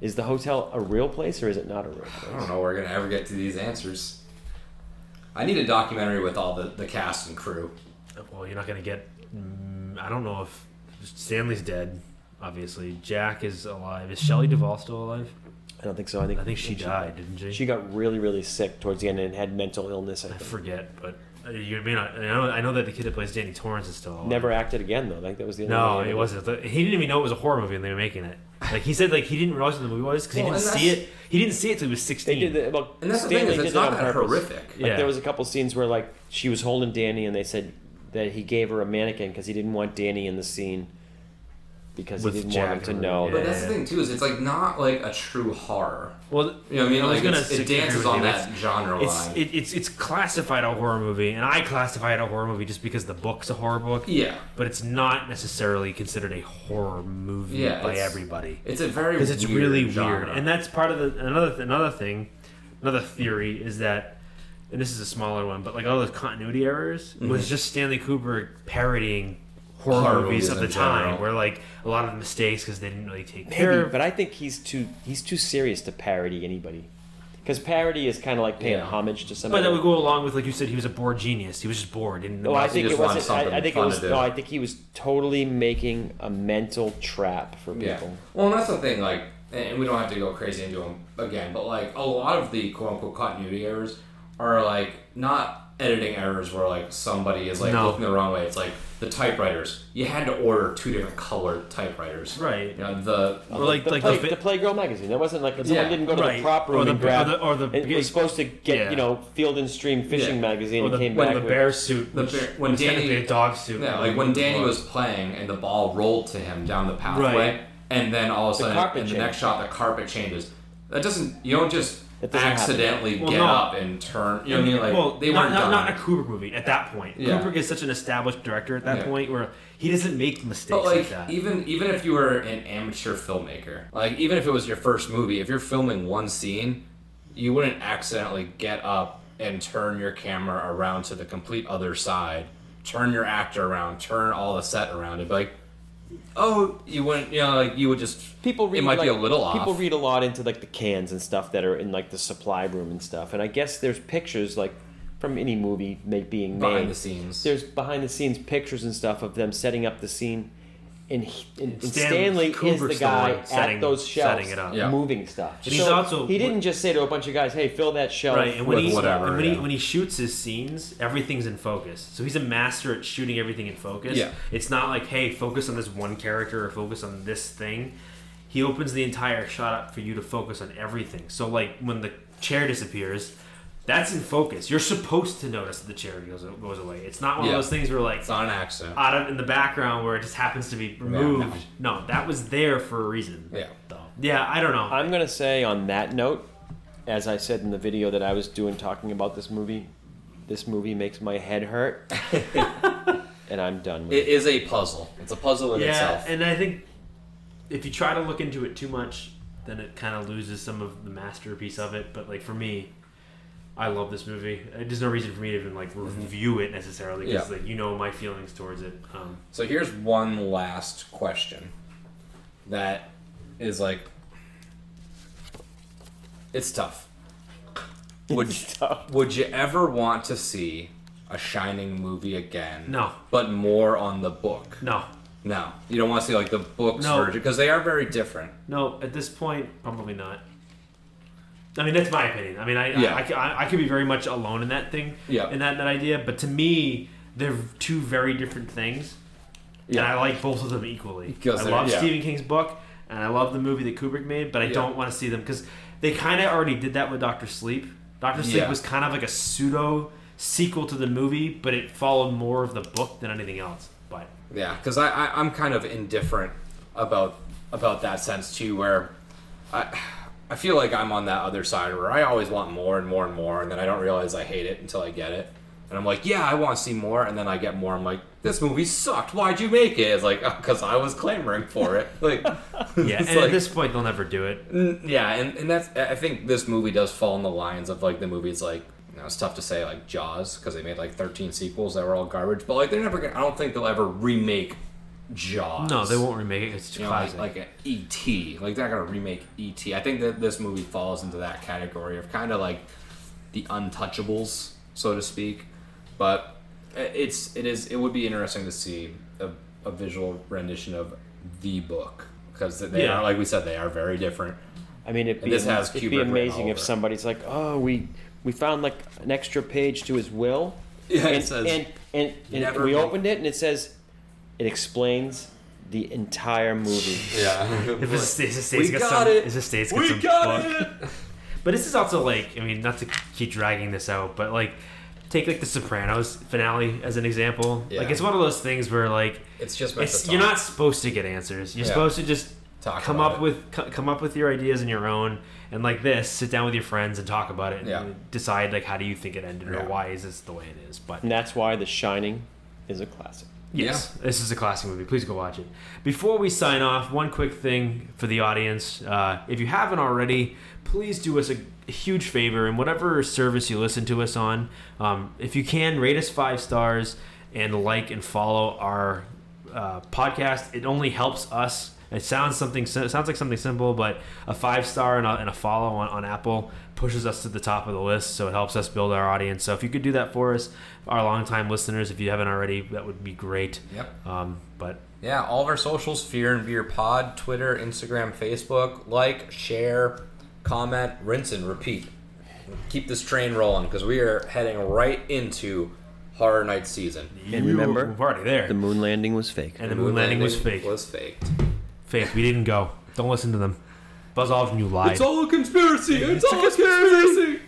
Is the hotel a real place or is it not a real place? I don't know. We're gonna ever get to these answers. I need a documentary with all the, the cast and crew. Well, you're not gonna get. Mm, I don't know if Stanley's dead. Obviously, Jack is alive. Is Shelley Duvall still alive? I don't think so. I think I think she died, didn't she? She got really really sick towards the end and had mental illness. I I think. forget, but uh, you mean I know, I know that the kid that plays Danny Torrance is still alive. Never acted again though. Like that was the only No, way it wasn't. He didn't even know it was a horror movie when they were making it. Like he said, like he didn't realize what the movie was because he didn't see it. He didn't see it till he was They sixteen. did the, well, And that's the Stanley thing is, did it's it not on that purpose. horrific. Like Yeah. there was a couple scenes where like she was holding Danny and they said that he gave her a mannequin because he didn't want Danny in the scene because With he didn't want Jack them to and- know. yeah. But that that's the thing too is it's like not like a true horror. Well, You know what I mean? I was like gonna it's, it say- dances with on you. that genre It's line. it, it's it's classified a horror movie, and I classify it a horror movie just because the book's a horror book. yeah, But it's not necessarily considered a horror movie Yeah, by it's- everybody it's a very weird movie. because it's weird really genre. weird, and that's part of the another th- another thing, another theory is that, and this is a smaller one, but like all those continuity errors mm-hmm. was just Stanley Kubrick parodying horror. Horror movies movies of the time, general. where like a lot of the mistakes because they didn't really take care of. but I think he's too he's too serious to parody anybody. Because parody is kind of like paying Yeah. homage to somebody. But that would go along with like you said, he was a bored genius. He was just bored. Didn't No, oh, I think it wasn't. I, I think it was. No, I think he was totally making a mental trap for Yeah. people. Well, and that's the thing, like, and we don't have to go crazy into them again, but like a lot of the quote unquote continuity errors are like not editing errors where like somebody is like No. looking the wrong way. It's like the typewriters. You had to order two different colored typewriters. Right. You know, the Or like the, like play, the, the Playgirl magazine. That wasn't like someone Yeah, didn't go to right. the prop Or room the- and grab. or the- or the- it was supposed to get Yeah. you know Field and Stream fishing Yeah. magazine or and came when back the with bear suit. The which bear- when was technically Danny- a dog suit. yeah, like when Danny was playing and the ball rolled to him down the pathway, Right. and then all of a sudden carpet in the changed. next shot the carpet changes. That doesn't. You don't just That doesn't happen. accidentally Well, get no. up and turn. You know what I mean? Like well, they not, weren't not, done. not a Kubrick movie at that point. Yeah. Kubrick is such an established director at that Yeah. point where he doesn't make mistakes But like, like, that. even even if you were an amateur filmmaker, like even if it was your first movie, if you're filming one scene, you wouldn't accidentally get up and turn your camera around to the complete other side, turn your actor around, turn all the set around. It'd be like, oh, you wouldn't, you know, like you would just. people read It might be a little off. People read a lot into like the cans and stuff that are in like the supply room and stuff. And I guess there's pictures like from any movie make, being made. Behind the scenes. There's behind the scenes pictures and stuff of them setting up the scene. And, and, and Stan- Stanley is the Kubrick's the guy one setting- at those shelves setting it up. Yeah. moving stuff. And he's So also- he didn't just say to a bunch of guys, "Hey, fill that shelf." Right, and when, with he, whatever, and when, he, when he shoots his scenes, everything's in focus. So he's a master at shooting everything in focus. Yeah. It's not like, hey, focus on this one character or focus on this thing. He opens the entire shot up for you to focus on everything. So, like, when the chair disappears, that's in focus. You're supposed to notice that the chair goes, goes away. It's not one Yeah. of those things where, like, it's not an accident. out of in the background where it just happens to be removed. no. that was there for a reason. Yeah. Though. Yeah, I don't know. I'm gonna say on that note, as I said in the video that I was doing talking about this movie, this movie makes my head hurt, and I'm done with it. It is a puzzle. It's a puzzle in yeah, itself. and I think if you try to look into it too much, then it kind of loses some of the masterpiece of it. But like for me, I love this movie. Uh, There's no reason for me to even like review it necessarily because Mm-hmm. Yeah. like you know my feelings towards it. Um, So here's one last question that is like it's tough. Would tough. would you ever want to see a Shining movie again? No. But more on the book. no, No. You don't want to see like the book's No. version because they are very different. no. At this point, probably not. I mean, that's my opinion. I mean, I Yeah. I, I, I could be very much alone in that thing, Yeah. in that that idea. But to me, they're two very different things. and I like both of them equally. Because I love yeah. Stephen King's book, and I love the movie that Kubrick made, but I Yeah. don't want to see them because they kind of already did that with Doctor Sleep. Doctor Sleep Yeah. was kind of like a pseudo sequel to the movie, but it followed more of the book than anything else. But Yeah, because I, I I'm kind of indifferent about about that sense too, where I I feel like I'm on that other side where I always want more and more and more, and then I don't realize I hate it until I get it, and I'm like, yeah, I want to see more, and then I get more. I'm like, this movie sucked. Why'd you make it? It's like because I was clamoring for it. Like, yeah, and at this point they'll never do it. Mm, yeah, and, and that's I think this movie does fall in the lines of like the movies like you know, it's tough to say like Jaws because they made like 13 sequels that were all garbage, but like they're never gonna. I don't think they'll ever remake Jaws. No, they won't remake it. It's too You know, like, classic. like an E.T. Like they're not gonna remake E.T. I think that this movie falls into that category of kind of like the untouchables, so to speak. But uh, it's it is it would be interesting to see a, a visual rendition of the book because they Yeah. are like we said they are very different. I mean, it'd be, this has it'd Kubrick be amazing if somebody's like, "Oh, we we found like an extra page to his will." Yeah, it and, says, and and, and "Never we make-" opened it and it says it explains the entire movie. Yeah. If his, his estate's We got, got some, it. His estate's got We some got book. But this is also like, I mean, not to keep dragging this out, but like, take like the Sopranos finale as an example. Yeah. Like it's one of those things where like It's just it's you're not supposed to get answers. You're Yeah. supposed to just Talk come up it. with co- come up with your ideas on your own and like this sit down with your friends and talk about it and Yeah. decide like how do you think it ended Yeah. or why is this the way it is but And that's why The Shining is a classic. Yes. This is a classic movie. Please go watch it. Before we sign off one quick thing for the audience. Uh, if you haven't already please do us a, a huge favor in whatever service you listen to us on. Um, if you can rate us five stars and like and follow our uh, podcast. It only helps us. It sounds something it sounds like something simple but a five star and a, and a follow on, on apple pushes us to the top of the list so it helps us build our audience so if you could do that for us our longtime listeners if you haven't already that would be great Yep. um, but Yeah, all of our socials, Fear and Beer Pod, Twitter, Instagram, Facebook. Like, share, comment, rinse, and repeat. Keep this train rolling because we are heading right into Horror Night season. And remember, we're already there The moon landing was fake. and the moon landing was fake Was faked. fake we didn't go don't listen to them buzz aldrin you lied It's all a conspiracy. It's, all a conspiracy.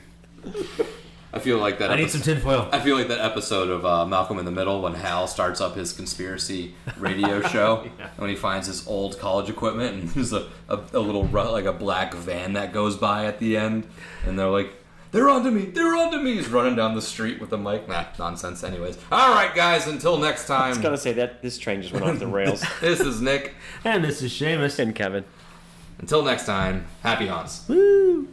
I feel like that. i need some episode- tinfoil I feel like that episode of uh, Malcolm in the Middle when Hal starts up his conspiracy radio show when he finds his old college equipment and there's a, a, a little ru- like a black van that goes by at the end and they're like they're onto me they're onto me he's running down the street with the mic nah nonsense anyways all right guys until next time. I was gonna say that this train just went off the rails. this is Nick and this is Seamus. and Kevin. Until next time happy haunts Woo!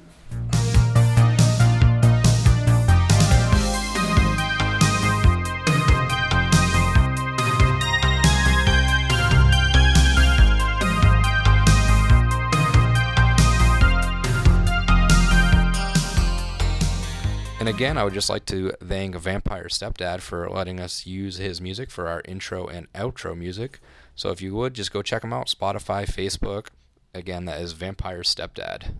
And again, I would just like to thank Vampire Stepdad for letting us use his music for our intro and outro music. So if you would, just go check him out Spotify, Facebook. Again, that is Vampire Stepdad.